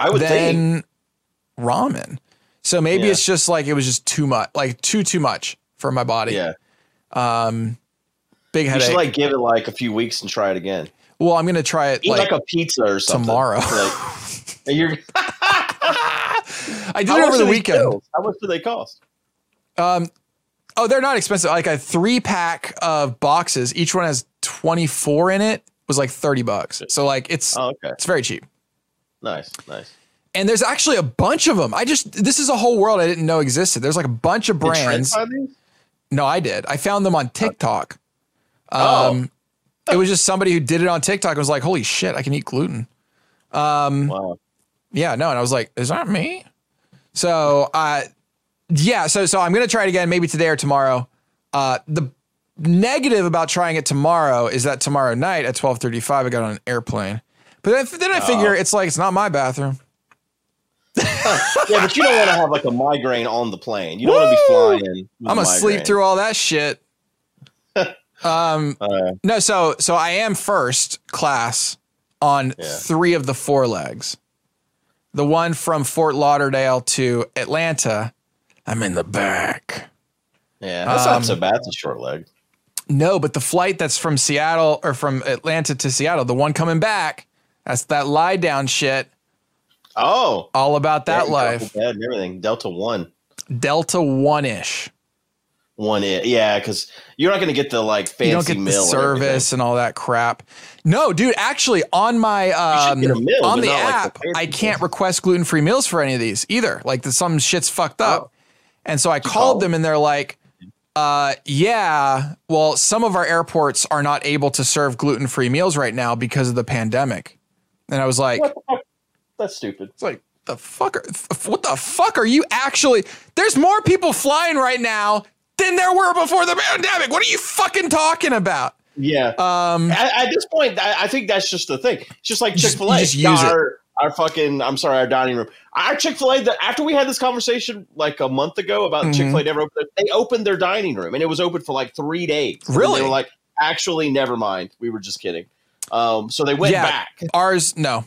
I would think. ramen. So maybe Yeah. it's just like it was just too much, like too too much for my body. Yeah. Um, Big headache. You should like give it like a few weeks and try it again. well, I'm gonna try it Eat like, like, a pizza or something. tomorrow. Like, [LAUGHS] you're, [LAUGHS] I did how it over the weekend. pills? How much do they cost? Um, Oh, they're not expensive. Like a three pack of boxes, each one has 24 in it. Was like 30 bucks. So like it's Oh, okay. it's very cheap. Nice, nice. And there's actually a bunch of them. I just this is a whole world I didn't know existed. There's like a bunch of brands. No, I did. I found them on TikTok. Oh. Um, it was just [LAUGHS] somebody who did it on TikTok and was like, "Holy shit, I can eat gluten." Um, Wow. yeah, no, and I was like, "Is that me?" So, uh, yeah, so so I'm gonna try it again, maybe today or tomorrow. Uh, the negative about trying it tomorrow is that tomorrow night at 12:35, I got on an airplane. But then, then I figure it's like it's not my bathroom. Yeah, but you don't want to have like a migraine on the plane. You don't want to be flying. I'm gonna sleep through all that shit. [LAUGHS] um, Uh, no, so so I am first class on Yeah. three of the four legs. The one from Fort Lauderdale to Atlanta, I'm in the back. yeah, that's Um, not so bad. It's a short leg. No, but the flight that's from Seattle or from Atlanta to Seattle, the one coming back, that's that lie down shit. Oh, All about that go. life. Yeah, and everything. Delta one, Delta one ish. one. i- Yeah, because you're not going to get the like fancy You don't get the meal and service and all that crap. No, dude, actually on my um, meal, on the not like the app, I can't request gluten free meals for any of these either. Like the, some shit's fucked up. Oh. And so I call called them and they're like, uh, yeah, well, some of our airports are not able to serve gluten free meals right now because of the pandemic. And I was like, What the fuck? That's stupid. it's like the fuck are, what the fuck are you actually there's more people flying right now than there were before the pandemic. What are you fucking talking about? Yeah. Um at, at this point, I, I think that's just the thing. It's just like Chick Fil A. you just use it. our, our fucking. I'm sorry, our dining room. Our Chick Fil A. That After we had this conversation like a month ago about Mhm. Chick Fil A never opened, they opened their dining room and it was open for like three days. And Really? They were like, actually, never mind. We were just kidding. Um, so they went Yeah. back. Ours, no.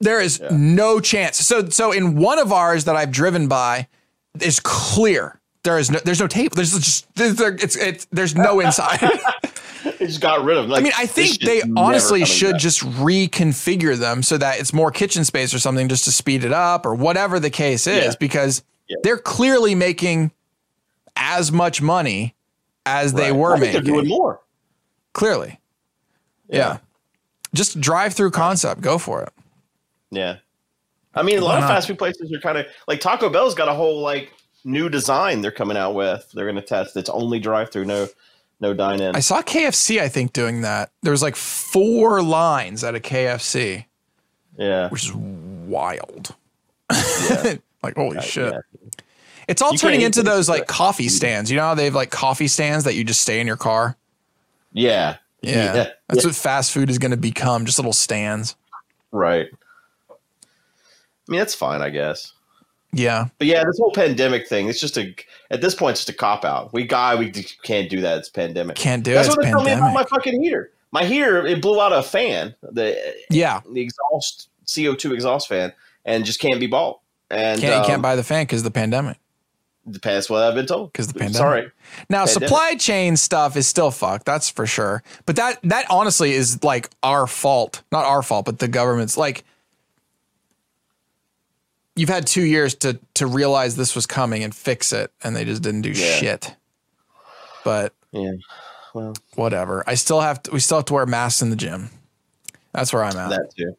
There is Yeah. no chance. So, so in one of ours that I've driven by, is clear. There is no, there's no table. There's just, there's, there- it's, it's, there's no [LAUGHS] inside. They just got rid of them. Like, I mean, I think they honestly should back. just reconfigure them so that it's more kitchen space or something just to speed it up or whatever the case is, Yeah. because Yeah. they're clearly making as much money as they were making. They're doing more. Clearly. Yeah. Just drive through concept. Go for it. Yeah. I mean, a lot Why of not? fast food places are kind of like Taco Bell's got a whole like new design they're coming out with. They're going to test. It's only drive through, no, no dine in. I saw KFC, I think, doing that. There was like four lines at a KFC, Yeah. which is wild. Yeah. [LAUGHS] like, holy Uh, shit. yeah. It's all You turning into those like coffee stands. You know how they have like coffee stands that you just stay in your car? Yeah. Yeah. Yeah. That's what fast food is going to become, just little stands. Right. I mean, that's fine, I guess. Yeah. But yeah, this whole pandemic thing, it's just a, at this point, it's just a cop out. We got, we can't do that. It's pandemic. Can't do That's it. what It's they told me about my fucking heater. My heater, it blew out a fan, the, Yeah. the exhaust, CO2 exhaust fan, and just can't be bought. And Can't, you um, can't buy the fan because the pandemic. That's what I've been told. Because the pandemic. Sorry. Now, Pandemic. supply chain stuff is still fucked. That's for sure. But that that honestly is like our fault, not our fault, but the government's. Like, you've had two years to to realize this was coming and fix it, and they just didn't do Yeah. shit. But Yeah. Well, whatever. I still have to. We still have to wear masks in the gym. That's where I'm at. that too.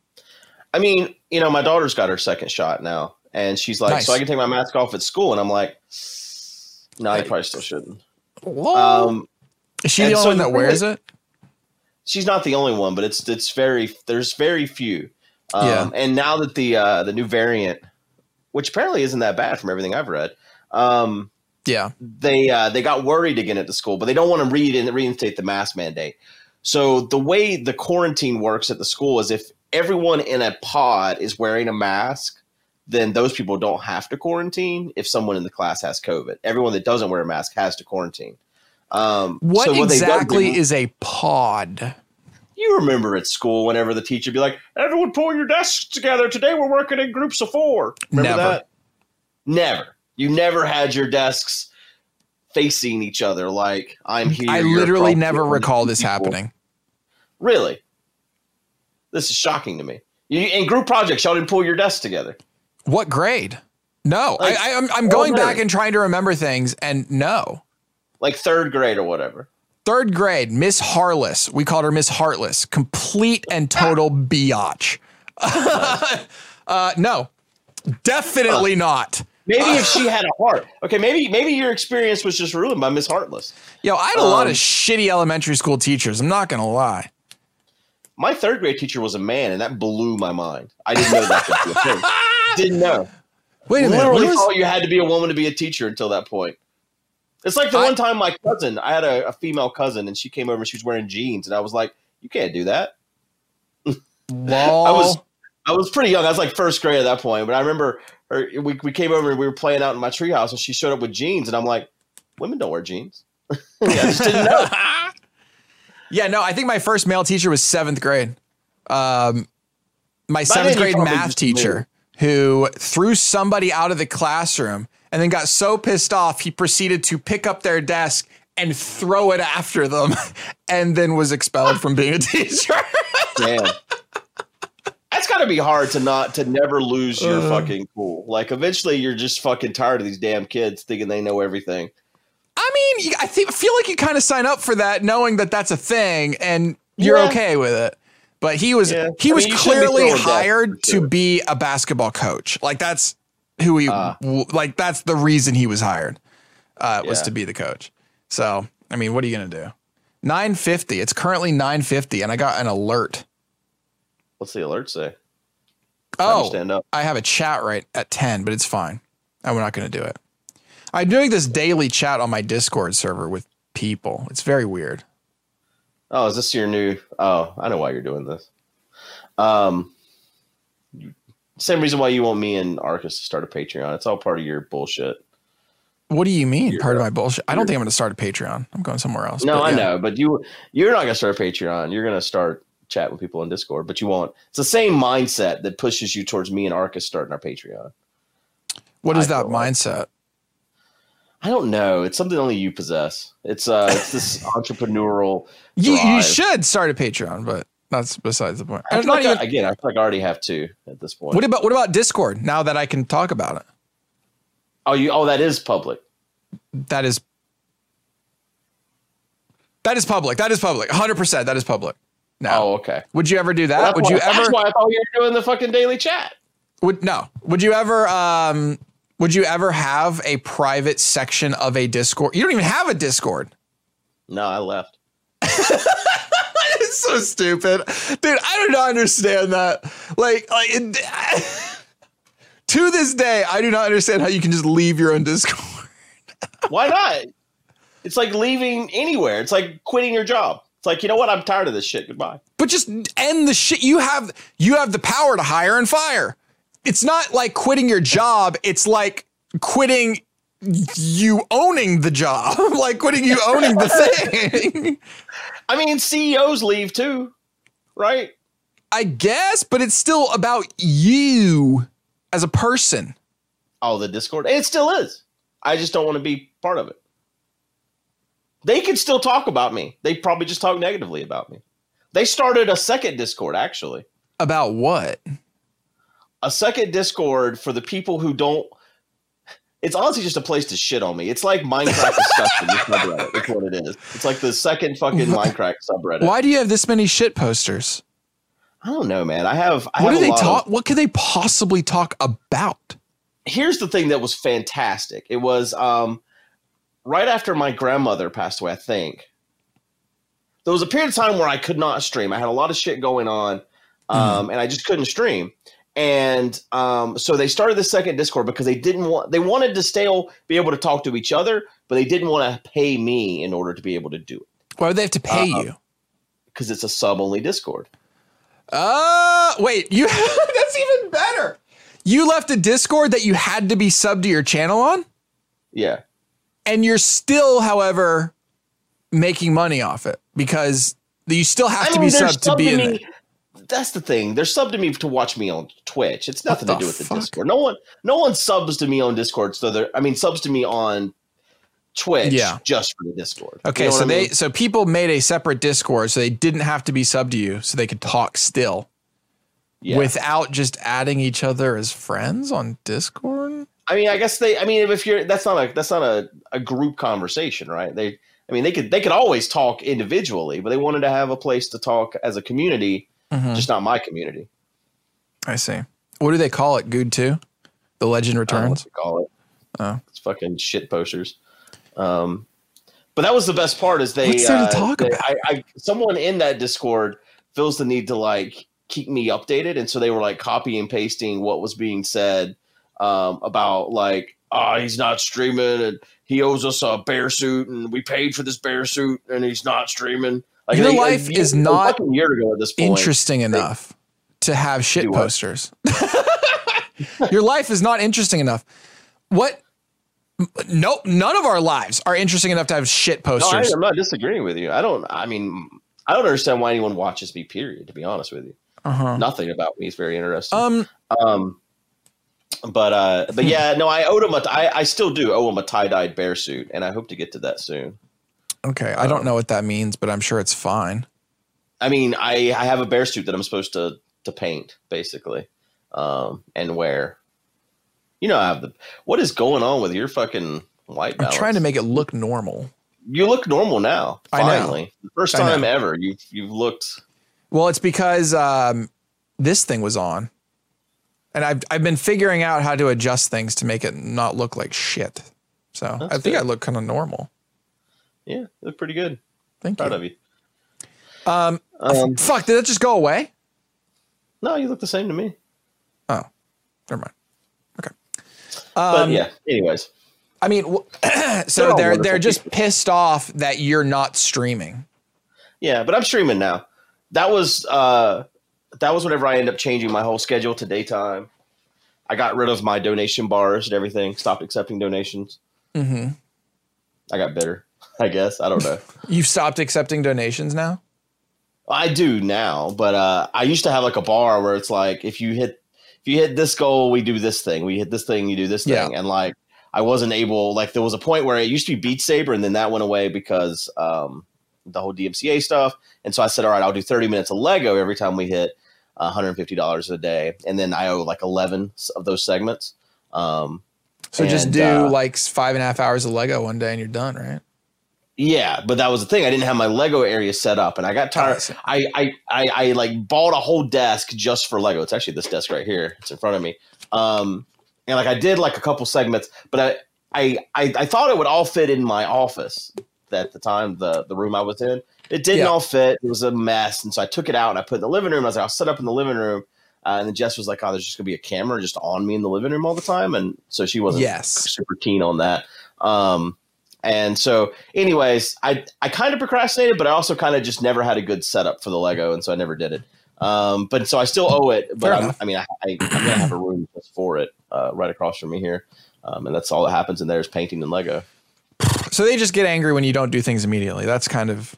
I mean, you know, my daughter's got her second shot now, and she's like, Nice. "So I can take my mask off at school," and I'm like, "No, you probably still shouldn't." Whoa. Um, is she the only so one that wears it? she's not the only one, but it's it's very there's very few. Um, Yeah. And now that the uh, the new variant, which apparently isn't that bad from everything I've read, um, Yeah. they uh, they got worried again at the school, but they don't want to read and reinstate the mask mandate. So the way the quarantine works at the school is if everyone in a pod is wearing a mask, then those people don't have to quarantine. If someone in the class has COVID, everyone that doesn't wear a mask has to quarantine. Um, What so they've exactly is is a pod? you remember at school whenever the teacher would be like, "Everyone, pull your desks together. Today we're working in groups of four. Remember Never. that? Never. You never had your desks facing each other like I'm here. I literally never recall this people. happening. Really? This is shocking to me. You, in group projects, y'all didn't pull your desks together. What grade? No, Like, I, I, I'm, I'm going back and trying to remember things, and no. Like third grade or whatever. Third grade, Miss Harless. We called her Miss Heartless. Complete and total [LAUGHS] biatch. [LAUGHS] Uh, no, definitely not. Maybe if [LAUGHS] she had a heart. Okay, maybe maybe your experience was just ruined by Miss Heartless. Yo, I had a lot Um, of shitty elementary school teachers. I'm not gonna lie. My third grade teacher was a man, and that blew my mind. I didn't know that. Could be a thing. Didn't know. Wait a minute. Literally was- thought you had to be a woman to be a teacher until that point. It's like the I- one time my cousin, I had a, a female cousin, and she came over and she was wearing jeans, and I was like, "You can't do that." Lol. [LAUGHS] I was I was pretty young. I was like first grade at that point, but I remember her, we we came over and we were playing out in my treehouse, and she showed up with jeans, and I'm like, "Women don't wear jeans." [LAUGHS] I just didn't know. [LAUGHS] yeah, no, I think my first male teacher was seventh grade. Um, my seventh grade math teacher who threw somebody out of the classroom and then got so pissed off he proceeded to pick up their desk and throw it after them [LAUGHS] and then was expelled from being a [LAUGHS] teacher. Damn. That's got to be hard to not to never lose your Uh. fucking cool. Like eventually, you're just fucking tired of these damn kids thinking they know everything. I mean, I think feel like you kind of sign up for that knowing that that's a thing and you're Yeah. okay with it. But he was Yeah. he I was mean, you shouldn't be clearly hired sure. to be a basketball coach. Like that's who he w- like that's the reason he was hired. Uh, was to be the coach. So, I mean, what are you going to do? 950. It's currently 950 and I got an alert. What's the alert say? Oh, stand up. I have a chat right at 10, but it's fine. And we're not going to do it. I'm doing this daily chat on my Discord server with people. It's very weird. Oh, is this your new? Oh, I know why you're doing this. Um, same reason why you want me and Arkas to start a Patreon. It's all part of your bullshit. What do you mean? You're- Part of my bullshit. I don't think I'm going to start a Patreon. I'm going somewhere else. No, but I yeah. know, but you you're not gonna start a Patreon. You're gonna start chat with people on Discord, but you won't. It's the same mindset that pushes you towards me and Arkas starting our Patreon. What is I that feel like- mindset? I don't know. It's something only you possess. It's uh, it's this [LAUGHS] entrepreneurial. You, you should start a Patreon, but that's besides the point. I like even- I, again, I feel like I already have two at this point. what about what about Discord? Now that I can talk about it, oh, you. Oh, that is public. that is that is public. That is public. 100. percent That is public. Now, Oh, okay. would you ever do that? That's would why- you ever? That's why I thought you were doing the fucking daily chat. Would no? Would you ever? Um, would you ever have a private section of a Discord? You don't even have a Discord. No, I left. [LAUGHS] it's so stupid, dude. I do not understand that. Like, like it, [LAUGHS] to this day, I do not understand how you can just leave your own Discord. [LAUGHS] Why not? It's like leaving anywhere. It's like quitting your job. It's like you know what? I'm tired of this shit. Goodbye. But just end the shit. You have you have the power to hire and fire. It's not like quitting your job. It's like quitting you owning the job. [LAUGHS] like quitting you owning the thing. [LAUGHS] I mean, CEOs leave too, right? I guess, but it's still about you as a person. Oh, the Discord. It still is. I just don't want to be part of it. They can still talk about me. They probably just talk negatively about me. They started a second Discord, actually. About what? A second Discord for the people who don't. It's honestly just a place to shit on me. It's like Minecraft [LAUGHS] discussion. Subreddit. That's what it is. It's like the second fucking Minecraft subreddit. Why do you have this many shit posters? I don't know, man. I have. I What have do they lot of- talk? What could they possibly talk about? here's the thing that was fantastic. It was um, right after my grandmother passed away, I think. There was a period of time where I could not stream. I had a lot of shit going on, um, and I just couldn't stream. And um, so they started the second Discord because they didn't want they wanted to still be able to talk to each other, but they didn't want to pay me in order to be able to do it Why would they have to pay Uh-uh. you? because it's a sub only Discord. Uh, wait, you [LAUGHS] that's even better. You left a Discord that you had to be sub to your channel on, Yeah, and you're still, however, making money off it because you still have to be they're to be in it. That's the thing. They're subbed to me to watch me on Twitch. It's nothing to do with the? Discord. No one, no one subs to me on Discord. So they're, I mean, subs to me on Twitch. Yeah. just for the Discord. Okay, You know so I they so people made a separate Discord so they didn't have to be subbed to you, so they could talk still yeah. without just adding each other as friends on Discord. I mean, I guess they. I mean, if you're, that's not a that's not a, a group conversation, right? They. I mean, they could they could always talk individually, but they wanted to have a place to talk as a community, Mhm. just not my community. I see. What do they call it? Guude too. The Legend I don't know what Returns. call it. Oh. It's fucking shit posters. Um, but that was the best part is they, What's there to uh, talk they- about? I, I someone in that Discord feels the need to like keep me updated, and so they were like copy and pasting what was being said um, about like, oh, he's not streaming, and he owes us a bear suit, and we paid for this bear suit, and he's not streaming. Like Your they- life is not year ago at this point. Interesting enough to have shit posters. [LAUGHS] Your life is not interesting enough. What? Nope. None of our lives are interesting enough to have shit No, I, posters. I'm not disagreeing with you. I don't. I mean, I don't understand why anyone watches me. Period. To be honest with you, uh-huh. nothing about me is very interesting. Um. Um, but uh, but yeah, no, I owed him a. I, I still do owe him a tie dyed bear suit, and I hope to get to that soon. Okay. I don't know what that means, but I'm sure it's fine. I mean, I I have a bear suit that I'm supposed to to paint basically, um, and wear. You know, I have the. What is going on with your fucking white I'm trying to make it look normal. You look normal now. I know. Finally, the first time ever you've you've looked. Well, it's because um, this thing was on, and I've I've been figuring out how to adjust things to make it not look like shit. So That's I think good. I look kind of normal. Yeah, look pretty good. Thank Proud you. of you. Um, Um, fuck, did that just go away? no, you look the same to me. Oh, never mind. Okay. But Um, yeah. Anyways, I mean, w- They're [CLEARS THROAT] so they're they're just people. pissed off that you're not streaming. yeah, but I'm streaming now. That was uh that was whenever I ended up changing my whole schedule to daytime. I got rid of my donation bars and everything. Stopped accepting donations. Mm-hmm. I got bitter. I guess I don't know. [LAUGHS] You've stopped accepting donations now. I do now, but uh, I used to have like a bar where it's like if you hit if you hit this goal, we do this thing. We hit this thing, you do this Yeah. thing, and like I wasn't able. Like there was a point where it used to be Beat Saber, and then that went away because um, the whole DMCA stuff. And so I said, all right, I'll do thirty minutes of Lego every time we hit one hundred fifty dollars a day, and then I owe like eleven of those segments. Um, So just do uh, like five and a half hours of Lego one day and you're done, right? Yeah, but that was the thing. I didn't have my Lego area set up, and I got I tired. I, I, I, I like bought a whole desk just for Lego. It's actually this desk right here. It's in front of me. Um, and like I did like a couple segments, but I, I, I, I thought it would all fit in my office at the time, the the room I was in. It didn't Yeah. all fit. It was a mess, and so I took it out and I put it in the living room. I was like, I'll set up in the living room. Uh, and then Jess was like, "Oh, there's just gonna be a camera just on me in the living room all the time," and so she wasn't Yes. super keen on that. Um, and so, anyways, I I kind of procrastinated, but I also kind of just never had a good setup for the Lego, and so I never did it. Um, but so I still owe it. But. I mean, I, I, I'm gonna have a room just for it uh, right across from me here, um, and that's all that happens in there is painting and Lego. So they just get angry when you don't do things immediately. That's kind of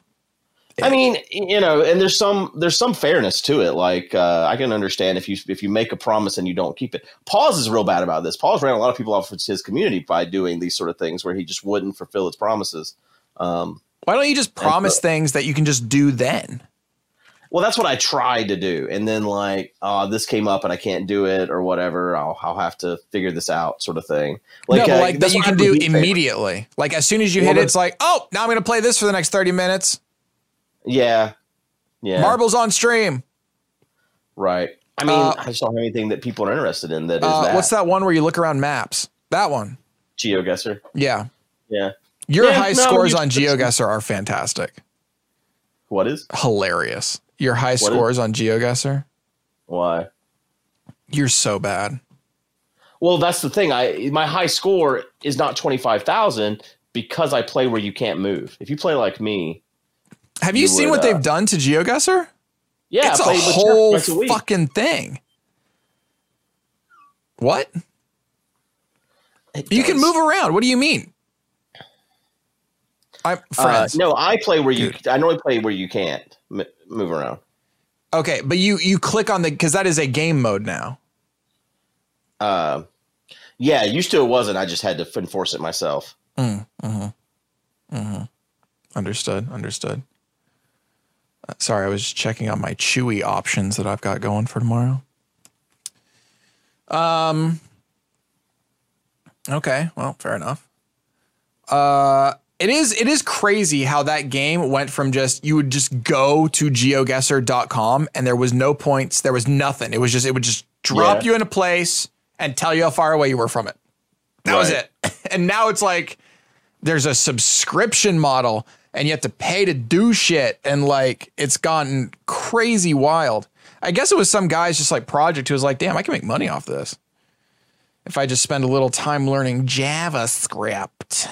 I mean, you know, and there's some there's some fairness to it. Like uh, I can understand if you if you make a promise and you don't keep it. Pause is real bad about this. Pause ran a lot of people off of his community by doing these sort of things where he just wouldn't fulfill his promises. Um, why don't you just promise so- things that you can just do then? well, that's what I tried to do, and then like, oh, this came up and I can't do it or whatever. I'll I'll have to figure this out, sort of thing. no, but uh, like that you can do with Beat Saber. immediately. Like as soon as you Well, hit it, it's like, oh, now I'm gonna play this for the next 30 minutes. Yeah, yeah, Marbles on stream. right. I mean, Uh, I just don't have anything that people are interested in. That is Uh, that. what's that one where you look around maps? That one. GeoGuessr? Yeah. Yeah. Your Yeah, high no, scores on GeoGuessr are fantastic. What is? Hilarious. Your high What is- scores on GeoGuessr, Why? you're so bad. Well, that's the thing. I my high score is not twenty five thousand because I play where you can't move. If you play like me, Have you, You seen would, what uh, they've done to GeoGuessr? yeah, it's I a play with Jeff whole a fucking thing. What? It You can move around. What do you mean? I'm Uh, no, I play where you. I normally play where you can't m- move around. Okay, but you you click on the because that is a game mode now. Uh, yeah, used to it wasn't. I just had to enforce it myself. Mm, hmm hmm Understood. Understood. Sorry, I was checking on my Chewy options that I've got going for tomorrow. Um. Okay. Well, fair enough. Uh, it is it is crazy how that game went from just you would just go to geoguessr.com and there was no points, there was nothing. It was just it would just drop Yeah. you in a place, and tell you how far away you were from it. That was it. [LAUGHS] And now it's like there's a subscription model and you have to pay to do shit. And like it's gotten crazy wild. I guess it was some guy's just like project who was like, damn, I can make money off this. If I just spend a little time learning JavaScript.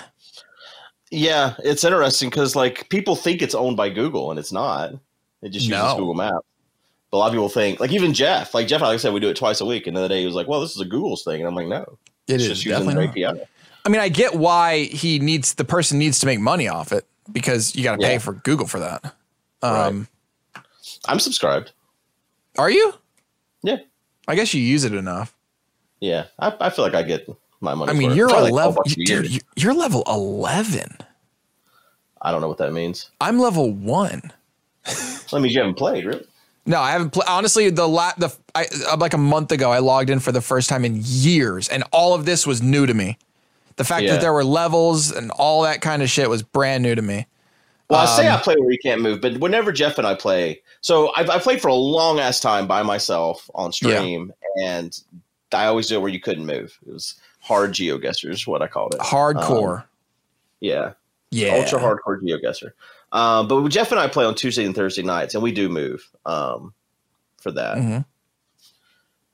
Yeah, it's interesting because like people think it's owned by Google and it's not. It just uses No. Google Maps. But a lot of people think, like even Jeff, like Jeff, like I said, we do it twice a week. And the other day he was like, "Well, this is a Google's thing," and I'm like, "No, It it's is just using definitely their not. API." I mean, I get why he needs the person needs to make money off it because you got to pay Yeah. for Google for that. Right. Um, I'm subscribed. Are you? Yeah, I guess you use it enough. yeah. I, I feel like I get my money. I mean, you're a like level, $12 dude. You're level eleven. I don't know what that means. I'm level one. That means you haven't played, really. No, I haven't played. Honestly, the la- the I, uh, like a month ago, I logged in for the first time in years, and all of this was new to me. The fact Yeah. that there were levels and all that kind of shit was brand new to me. Well, I say Um, I play where you can't move, but whenever Jeff and I play, so I've, I played for a long ass time by myself on stream, and I always do it where you couldn't move. It was hard geoguessers, is what I called it. Hardcore. Yeah, yeah. ultra hardcore geoguesser. Um, but Jeff and I play on Tuesday and Thursday nights, and we do move um, for that. Mhm.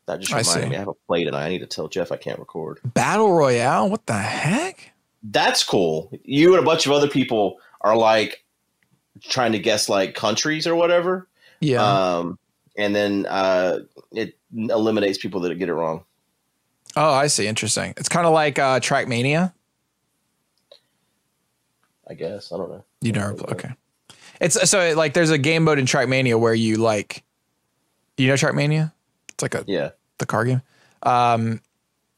That just I reminded see. me. I haven't played tonight. I need to tell Jeff I can't record. Battle Royale. What the heck? That's cool. You and a bunch of other people are like trying to guess like countries or whatever. Yeah. Um, and then uh, it eliminates people that get it wrong. oh, I see. Interesting. It's kind of like uh, Trackmania. I guess I don't know. You never play. Okay. It's so like there's a game mode in Trackmania where you like, you know Trackmania. It's like a Yeah, the car game. Um,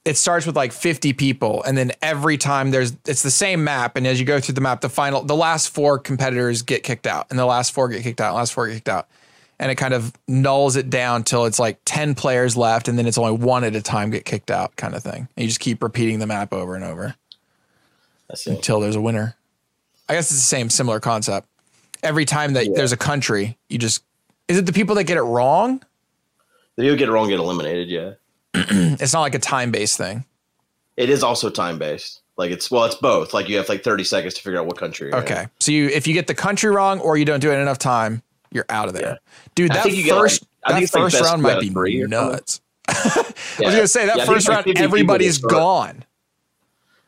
it starts with like 50 people, and then every time there's it's the same map, and as you go through the map, the final the last four competitors get kicked out, and the last four get kicked out, and last four get kicked out, and it kind of nulls it down till it's like 10 players left, and then it's only one at a time get kicked out, kind of thing. And you just keep repeating the map over and over until there's a winner. I guess it's the same similar concept. Every time that Yeah. there's a country, you just is it the people that get it wrong? The you get it wrong, get eliminated. Yeah, [CLEARS THROAT] It's not like a time based thing. it is also time based. Like it's well, it's both. Like you have like thirty seconds to figure out what country. You're in. Okay. So you if you get the country wrong or you don't do it in enough time, you're out of there. Yeah. Dude, I that think you get, like- first I that like, first best round might be three or something. nuts. [LAUGHS] I was gonna say that Yeah, first like round 50 people everybody's gone.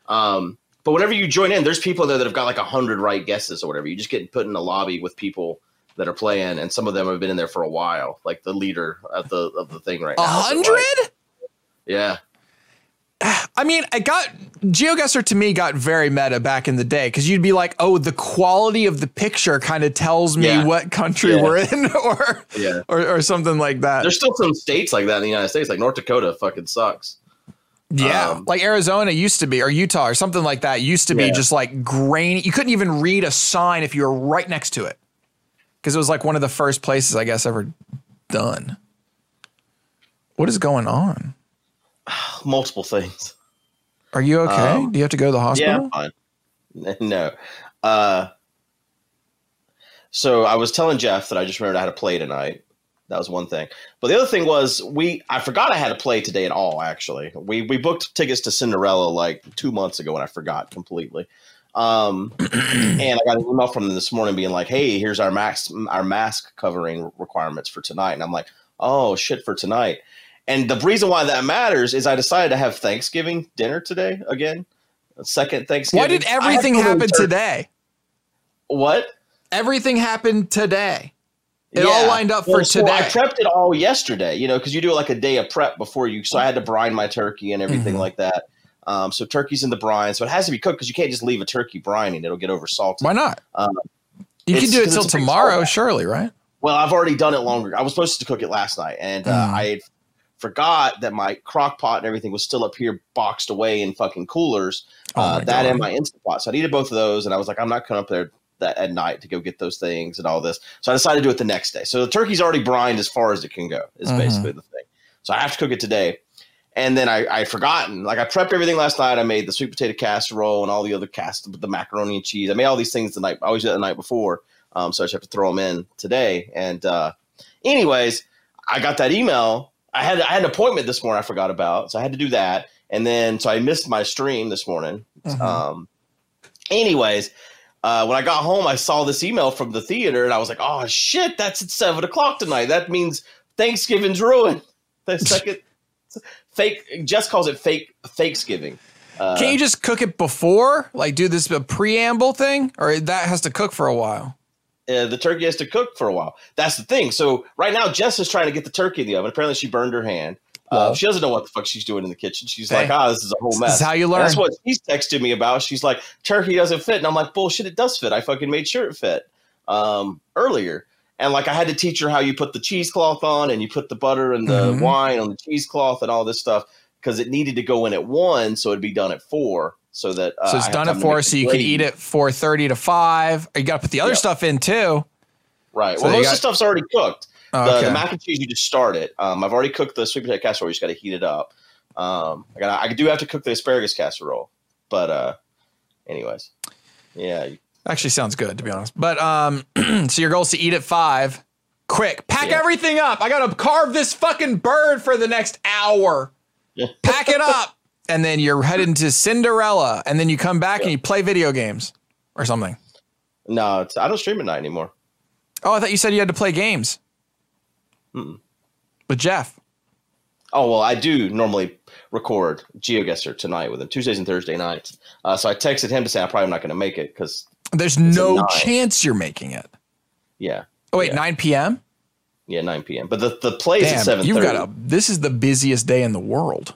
Um, but whenever you join in, there's people there that have got like a hundred right guesses or whatever. You just get put in a lobby with people that are playing, and some of them have been in there for a while, like the leader of the of the thing right A now. So, hundred? yeah, [SIGHS] I mean, I got GeoGuessr to me got very meta back in the day because you'd be like, oh, the quality of the picture kind of tells me Yeah. what country Yeah. we're in, [LAUGHS] or, yeah. or or something like that. There's still some states like that in the United States, like North Dakota, fucking sucks. Yeah, Um, like Arizona used to be, or Utah, or something like that used to be Yeah. just like grainy. You couldn't even read a sign if you were right next to it because it was like one of the first places I guess ever done. What is going on? [SIGHS] Multiple things. Are you okay? Um, Do you have to go to the hospital? Yeah? I'm fine. [LAUGHS] No. Uh, so I was telling Jeff that I just remembered I had to play tonight. That was one thing. But the other thing was we I forgot I had to play today at all, actually. We we booked tickets to Cinderella like two months ago and I forgot completely. Um, [CLEARS THROAT] and I got an email from them this morning being like, "Hey, here's our mask our mask covering requirements for tonight." And I'm like, "Oh shit for tonight." And the reason why that matters is I decided to have Thanksgiving dinner today again. Second Thanksgiving. Why did everything happen today? What? Everything happened today. It all lined up for Well, so I prepped it all yesterday, you know, because you do like a day of prep before you. So I had to brine my turkey and everything Mhm. like that. Um, so turkey's in the brine, so it has to be cooked because you can't just leave a turkey brining; it'll get over salted. Why not? Um, you can do it till it's a big tomorrow, surely, right? Well, I've already done it longer. I was supposed to cook it last night, and uh, Mm. I forgot that my crock pot and everything was still up here, boxed away in fucking coolers. Oh uh, that God. and my instant pot. So I needed both of those, and I was like, I'm not coming up there that at night to go get those things and all this. So I decided to do it the next day. So the turkey's already brined as far as it can go. Is Mhm. basically the thing. So I have to cook it today. And then I I forgotten. Like I prepped everything last night. I made the sweet potato casserole and all the other cast the macaroni and cheese. I made all these things the night. I always do that the night before. Um, so I just have to throw them in today. And uh, anyways, I got that email I had I had an appointment this morning I forgot about, so I had to do that, and then so I missed my stream this morning. Mhm. Um, anyways, uh, when I got home, I saw this email from the theater, and I was like, "Oh shit, that's at seven o'clock tonight. That means Thanksgiving's ruined." [LAUGHS] The second fake, Jess calls it fake Thanksgiving. Uh, Can't you just cook it before? Like do this a preamble thing? Or that has to cook for a while? uh, the turkey has to cook for a while. That's the thing. So right now, Jess is trying to get the turkey in the oven. Apparently, she burned her hand. Uh, she doesn't know what the fuck she's doing in the kitchen. She's Hey. like, "Ah, this is a whole This mess." is how you And learn. That's what she's texted me about. She's like, "Turkey doesn't fit," and I'm like, "Bullshit, it does fit. I fucking made sure it fit um, earlier." And like, I had to teach her how you put the cheesecloth on and you put the butter and the Mhm. wine on the cheesecloth and all this stuff because it needed to go in at one, so it'd be done at four, so that uh, so it's done at four, so you can eat it four thirty to five. You got to put the other Yeah. stuff in too. Right. So well, most got- of the stuff's already cooked. Oh, the, okay. the mac and cheese you just start it. Um, I've already cooked the sweet potato casserole. You just got to heat it up. Um, I got I do have to cook the asparagus casserole, but uh, anyways, yeah, you- Actually, sounds good to be honest. But um, [CLEARS THROAT] so your goal is to eat at five. Quick, pack Yeah. everything up. I gotta carve this fucking bird for the next hour. Yeah. [LAUGHS] Pack it up, and then you're headed to Cinderella, and then you come back and you play video games or something. no, it's, I don't stream at night anymore. Oh, I thought you said you had to play games Mm-mm. with Jeff. Oh well, I do normally record GeoGuessr tonight with him Tuesdays and Thursday nights. Uh, so I texted him to say I'm probably not going to make it because There's at no chance you're making it. yeah, Oh wait, Yeah. 9 p.m. yeah, 9 p.m. But the the plays at Damn, seven. you've got a. This is the busiest day in the world.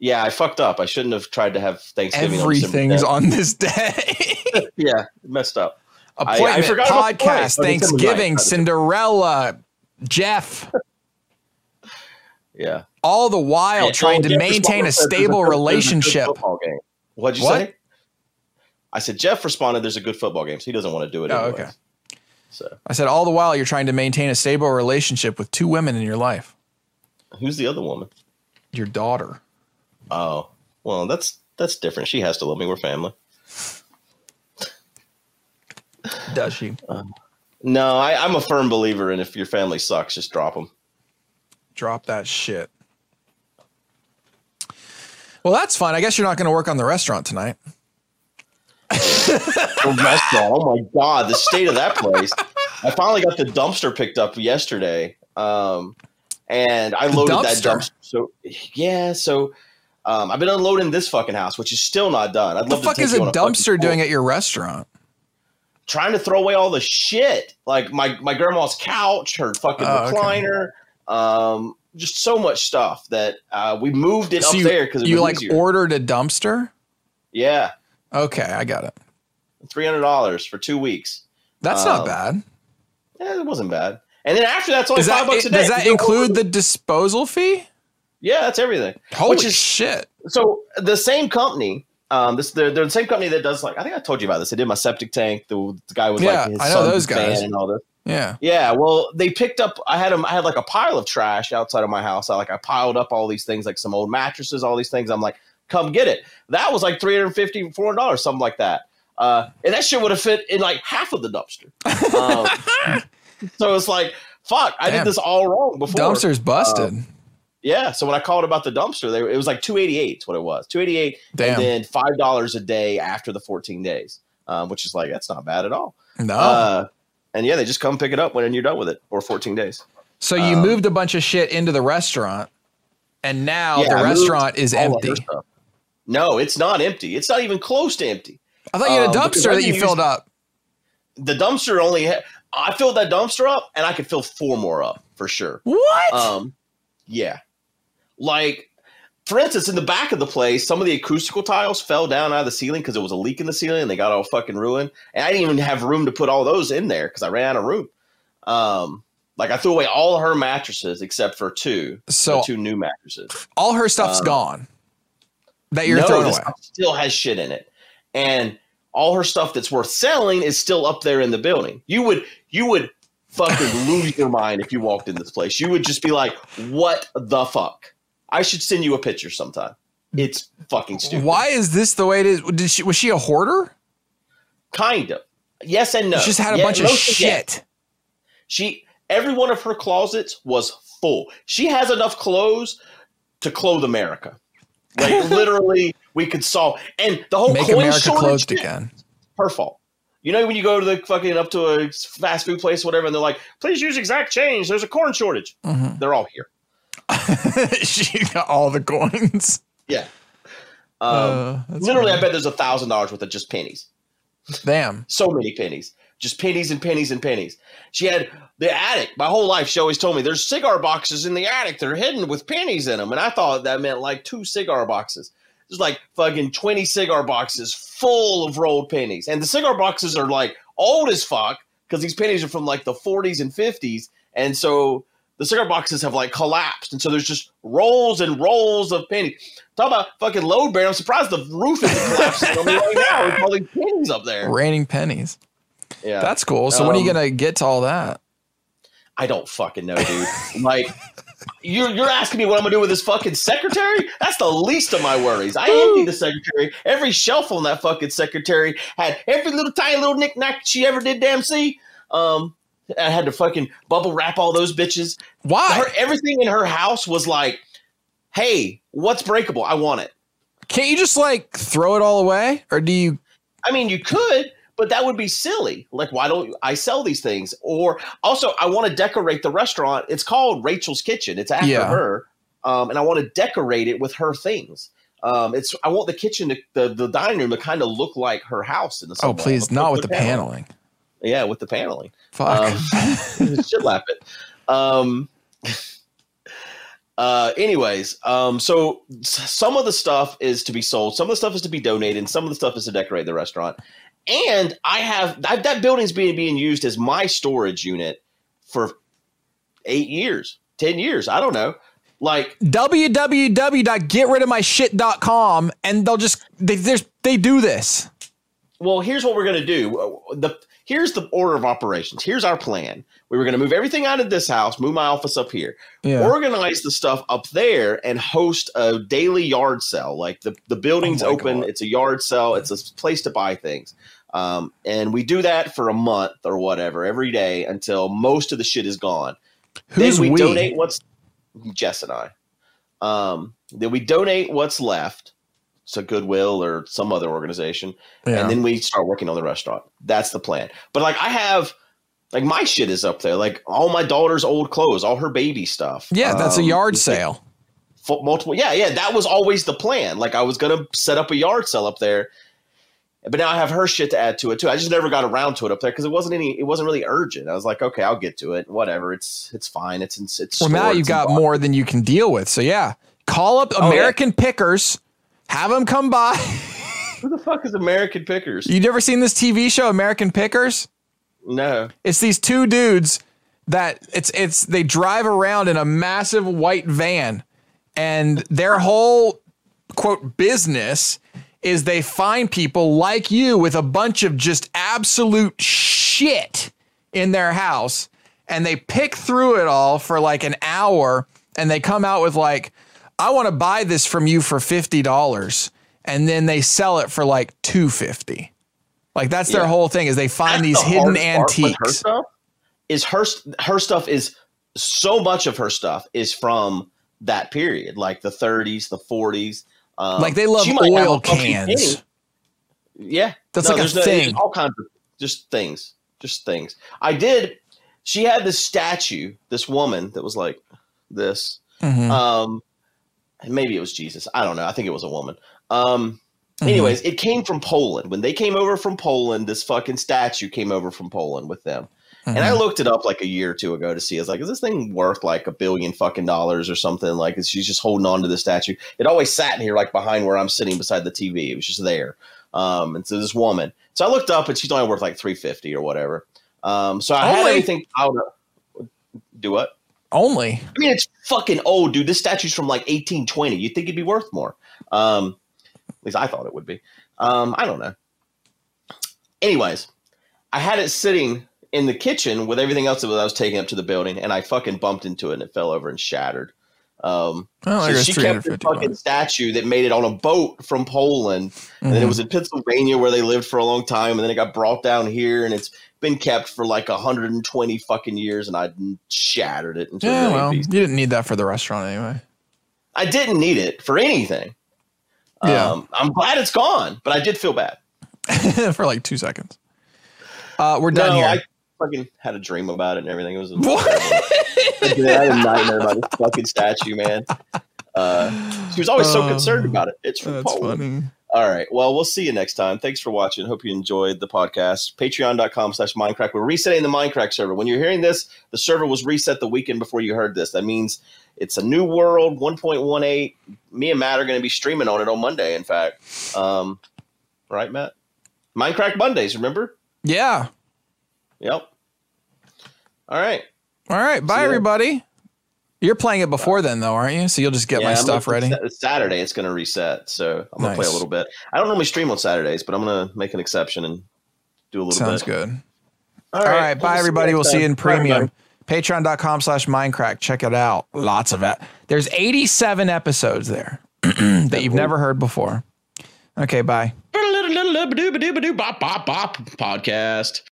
Yeah, I fucked up. I shouldn't have tried to have Thanksgiving. on Everything's 10th. on this day. [LAUGHS] [LAUGHS] Yeah, messed up. I Appointment, forgot about the play. podcast, Thanksgiving. Cinderella, Jeff. [LAUGHS] Yeah. All the while Yeah, trying to maintain a responded, said there's stable relationship. What'd you What? say? I said Jeff responded. There's a good football game, so he doesn't want to do it. Oh, anyways. okay. So I said all the while you're trying to maintain a stable relationship with two women in your life. who's the other woman? Your daughter. Oh, well, that's that's different. She has to love me. We're family. Does she? Um, no, I, I'm a firm believer in if your family sucks, just drop them. Drop that shit. Well, that's fun. I guess you're not going to work on the restaurant tonight. Oh my god, the state of that place! I finally got the dumpster picked up yesterday, um, and I loaded that dumpster? dumpster. So yeah, so um, I've been unloading this fucking house, which is still not done. I'd What the love fuck to take is a dumpster tour. doing at your restaurant? trying to throw away all the shit, like my my grandma's couch, her fucking Oh, okay. recliner, um, just so much stuff that uh, we moved it So up you, there because you like easier. ordered a dumpster? yeah, Okay, I got it. three hundred dollars for two weeks. That's not Um, bad. Yeah, it wasn't bad. And then after that's only Is five that, bucks a day. does that include the disposal fee? Yeah, that's everything. Holy Which is- shit. So the same company, um, this they're, they're the same company that does like I think I told you about this. They did my septic tank. The, the guy was Yeah, like his I know those guys. and all this. Yeah. Yeah, well, they picked up. I had them. I had like a pile of trash outside of my house. I like I piled up all these things, like some old mattresses, all these things. I'm like, come get it. That was like 350 400 dollars, something like that. Uh, and that shit would have fit in like half of the dumpster. Um, [LAUGHS] so it's like, fuck, I Damn. did this all wrong before. Dumpster's busted. Yeah. So when I called about the dumpster, they, it was like 288 is what it was. 288 Damn. and then five dollars a day after the 14 days, um, which is like that's not bad at all. no. Uh, and yeah, they just come pick it up when you're done with it, or 14 days. so you um, moved a bunch of shit into the restaurant, and now Yeah, the I restaurant is empty. No, it's not empty. It's not even close to empty. I thought you had a Um, dumpster that you filled up. The dumpster only. Ha- I filled that dumpster up, and I could fill four more up for sure. What? Um, yeah, like for instance, in the back of the place, some of the acoustical tiles fell down out of the ceiling because there was a leak in the ceiling, and they got all fucking ruined. And I didn't even have room to put all those in there because I ran out of room. Um, like I threw away all her mattresses except for two, so two new mattresses. all her stuff's um, gone that you're no, throwing away. still has shit in it, and all her stuff that's worth selling is still up there in the building. You would you would fucking [LAUGHS] lose your mind if you walked in this place. You would just be like, "What the fuck?" I should send you a picture sometime. It's fucking stupid. Why is this the way it is? Did she was she a hoarder? Kind of. Yes and no. She just had a Yeah, bunch of shit. She every one of her closets was full. She has enough clothes to clothe America. Like [LAUGHS] literally, we could solve and the whole Make coin America shortage closed shit, again. Her fault. You know when you go to the fucking up to a fast food place, whatever, and they're like, "Please use exact change." There's a corn shortage. Mhm. They're all here. [LAUGHS] she got all the coins. Yeah. Um, Uh, literally, I bet there's a thousand dollars worth of just pennies. Damn. So many pennies, just pennies and pennies and pennies. She had the attic. My whole life, she always told me there's cigar boxes in the attic. They're hidden with pennies in them, and I thought that meant like two cigar boxes. There's like fucking twenty cigar boxes full of rolled pennies, and the cigar boxes are like old as fuck because these pennies are from like the 40s and 50s, and so the cigar boxes have like collapsed, and so there's just rolls and rolls of pennies. Talk about fucking load bearing. I'm surprised the roof isn't collapsing on me right now with all these pennies up there. Raining pennies. Yeah, That's cool. So when are you Um, gonna get to all that? I don't fucking know, dude. like, you're you're asking me what I'm gonna do with this fucking secretary? That's the least of my worries. I emptied the secretary. Every shelf on that fucking secretary had every little tiny little knickknack she ever did. Damn see. Um, I had to fucking bubble wrap all those bitches. Why? Her, everything in her house was like, "Hey, what's breakable? I want it." Can't you just like throw it all away? Or do you I mean, you could, but that would be silly. Like, why don't I sell these things? Or also, I want to decorate the restaurant. It's called Rachel's Kitchen. It's after Yeah. her, um, and I want to decorate it with her things. Um, it's I want the kitchen, to, the the dining room, to kind of look like her house in the. Oh please, not with the paneling. Yeah, with the paneling. Fuck. Um, [LAUGHS] shit laugh it. Um, [LAUGHS] uh, anyways, um, so some of the stuff is to be sold, some of the stuff is to be donated, and some of the stuff is to decorate the restaurant. And I have that, that building's being being used as my storage unit for eight years, ten years. I don't know. Like www.getridofmyshit.com and they'll just they there's they do this. well, here's what we're gonna do. The here's the order of operations. Here's our plan. We were gonna move everything out of this house, move my office up here. Yeah. organize the stuff up there and host a daily yard sale. Like the, the building's Oh open, God. it's a yard sale, it's a place to buy things. Um, and we do that for a month or whatever every day until most of the shit is gone. Who's then we, we? donate what's Jess and I. Um, then we donate what's left to Goodwill or some other organization Yeah. and then we start working on the restaurant. That's the plan. But like I have, like my shit is up there. Like all my daughter's old clothes, all her baby stuff. yeah, that's a Um, yard sale. multiple. Yeah, yeah, that was always the plan. Like I was gonna set up a yard sale up there, but now I have her shit to add to it too. I just never got around to it up there because it wasn't any. It wasn't really urgent. I was like, okay, I'll get to it. Whatever. It's it's fine. It's it's. it's Well, now you've got more than you can deal with. So yeah, call up Oh, yeah. American Pickers, have them come by. [LAUGHS] Who the fuck is American Pickers? you never seen this TV show, American Pickers? no. It's these two dudes that it's it's they drive around in a massive white van, and their whole quote business is they find people like you with a bunch of just absolute shit in their house and they pick through it all for like an hour and they come out with like I want to buy this from you for $50 and then they sell it for like 250. Like that's their Yeah. whole thing is they find That's these the hidden hardest part with Her antiques. stuff is her her stuff is so much of her stuff is from that period, like the 30s, the 40s. Um, Like they love she might have oil cans. Yeah, That's like a no- thing. all kinds of just things, just things. I did. She had this statue, this woman that was like this. Mhm. Um, maybe it was Jesus. I don't know. I think it was a woman. Um, Mhm. anyways, it came from Poland. When they came over from Poland, this fucking statue came over from Poland with them. And I Mhm. looked it up like a year or two ago to see. I was like, is this thing worth like a billion fucking dollars or something? Like, is she's just holding on to the statue? It always sat in here, like behind where I'm sitting beside the TV. It was just there. Um, and so this woman. So I looked up, and she's only worth like three fifty or whatever. Um, so I had Only? everything out. Do what? Only. I mean, it's fucking old, dude. This statue's from like 1820. You'd think it'd be worth more. Um, at least I thought it would be. Um, I don't know. Anyways, I had it sitting in the kitchen with everything else that I was taking up to the building, and I fucking bumped into it and it fell over and shattered. Um, Oh, so she kept 350 fucking statue that made it on a boat from Poland, and then it was in Pennsylvania where they lived for a long time, and then it got brought down here, and it's been kept for like 120 fucking years, and I shattered it into a Yeah, well, you didn't need that for the restaurant anyway. I didn't need it for anything. Yeah. Um, I'm glad it's gone, but I did feel bad. [LAUGHS] for like two seconds. Uh, we're done no, here. I fucking had a dream about it and everything. It was. [LAUGHS] What? I did. I had a nightmare about this fucking statue, man. Uh, she was always so Oh, concerned about it. It's from That's Poland. funny. All right. Well, we'll see you next time. Thanks for watching. Hope you enjoyed the podcast. Patreon.com slash Mindcrack. We're resetting the Minecraft server. When you're hearing this, the server was reset the weekend before you heard this. That means it's a new world, 1.18. Me and Matt are going to be streaming on it on Monday, in fact. Um, right, Matt? Minecraft Mondays, remember? Yeah. Yep. All right. All right. Bye, See everybody. You're playing it before then, though, aren't you? So you'll just get my I'm stuff ready. Saturday, it's going to reset. So I'm going to play a little bit. I don't normally stream on Saturdays, but I'm going to make an exception and do a little Sounds bit. Sounds good. All All right. Bye, everybody. We'll see you in premium. Patreon.com slash Mindcrack. Check it out. Lots of it. There's 87 episodes there [CLEARS THROAT] that you've never heard before. Okay. Bye. Podcast.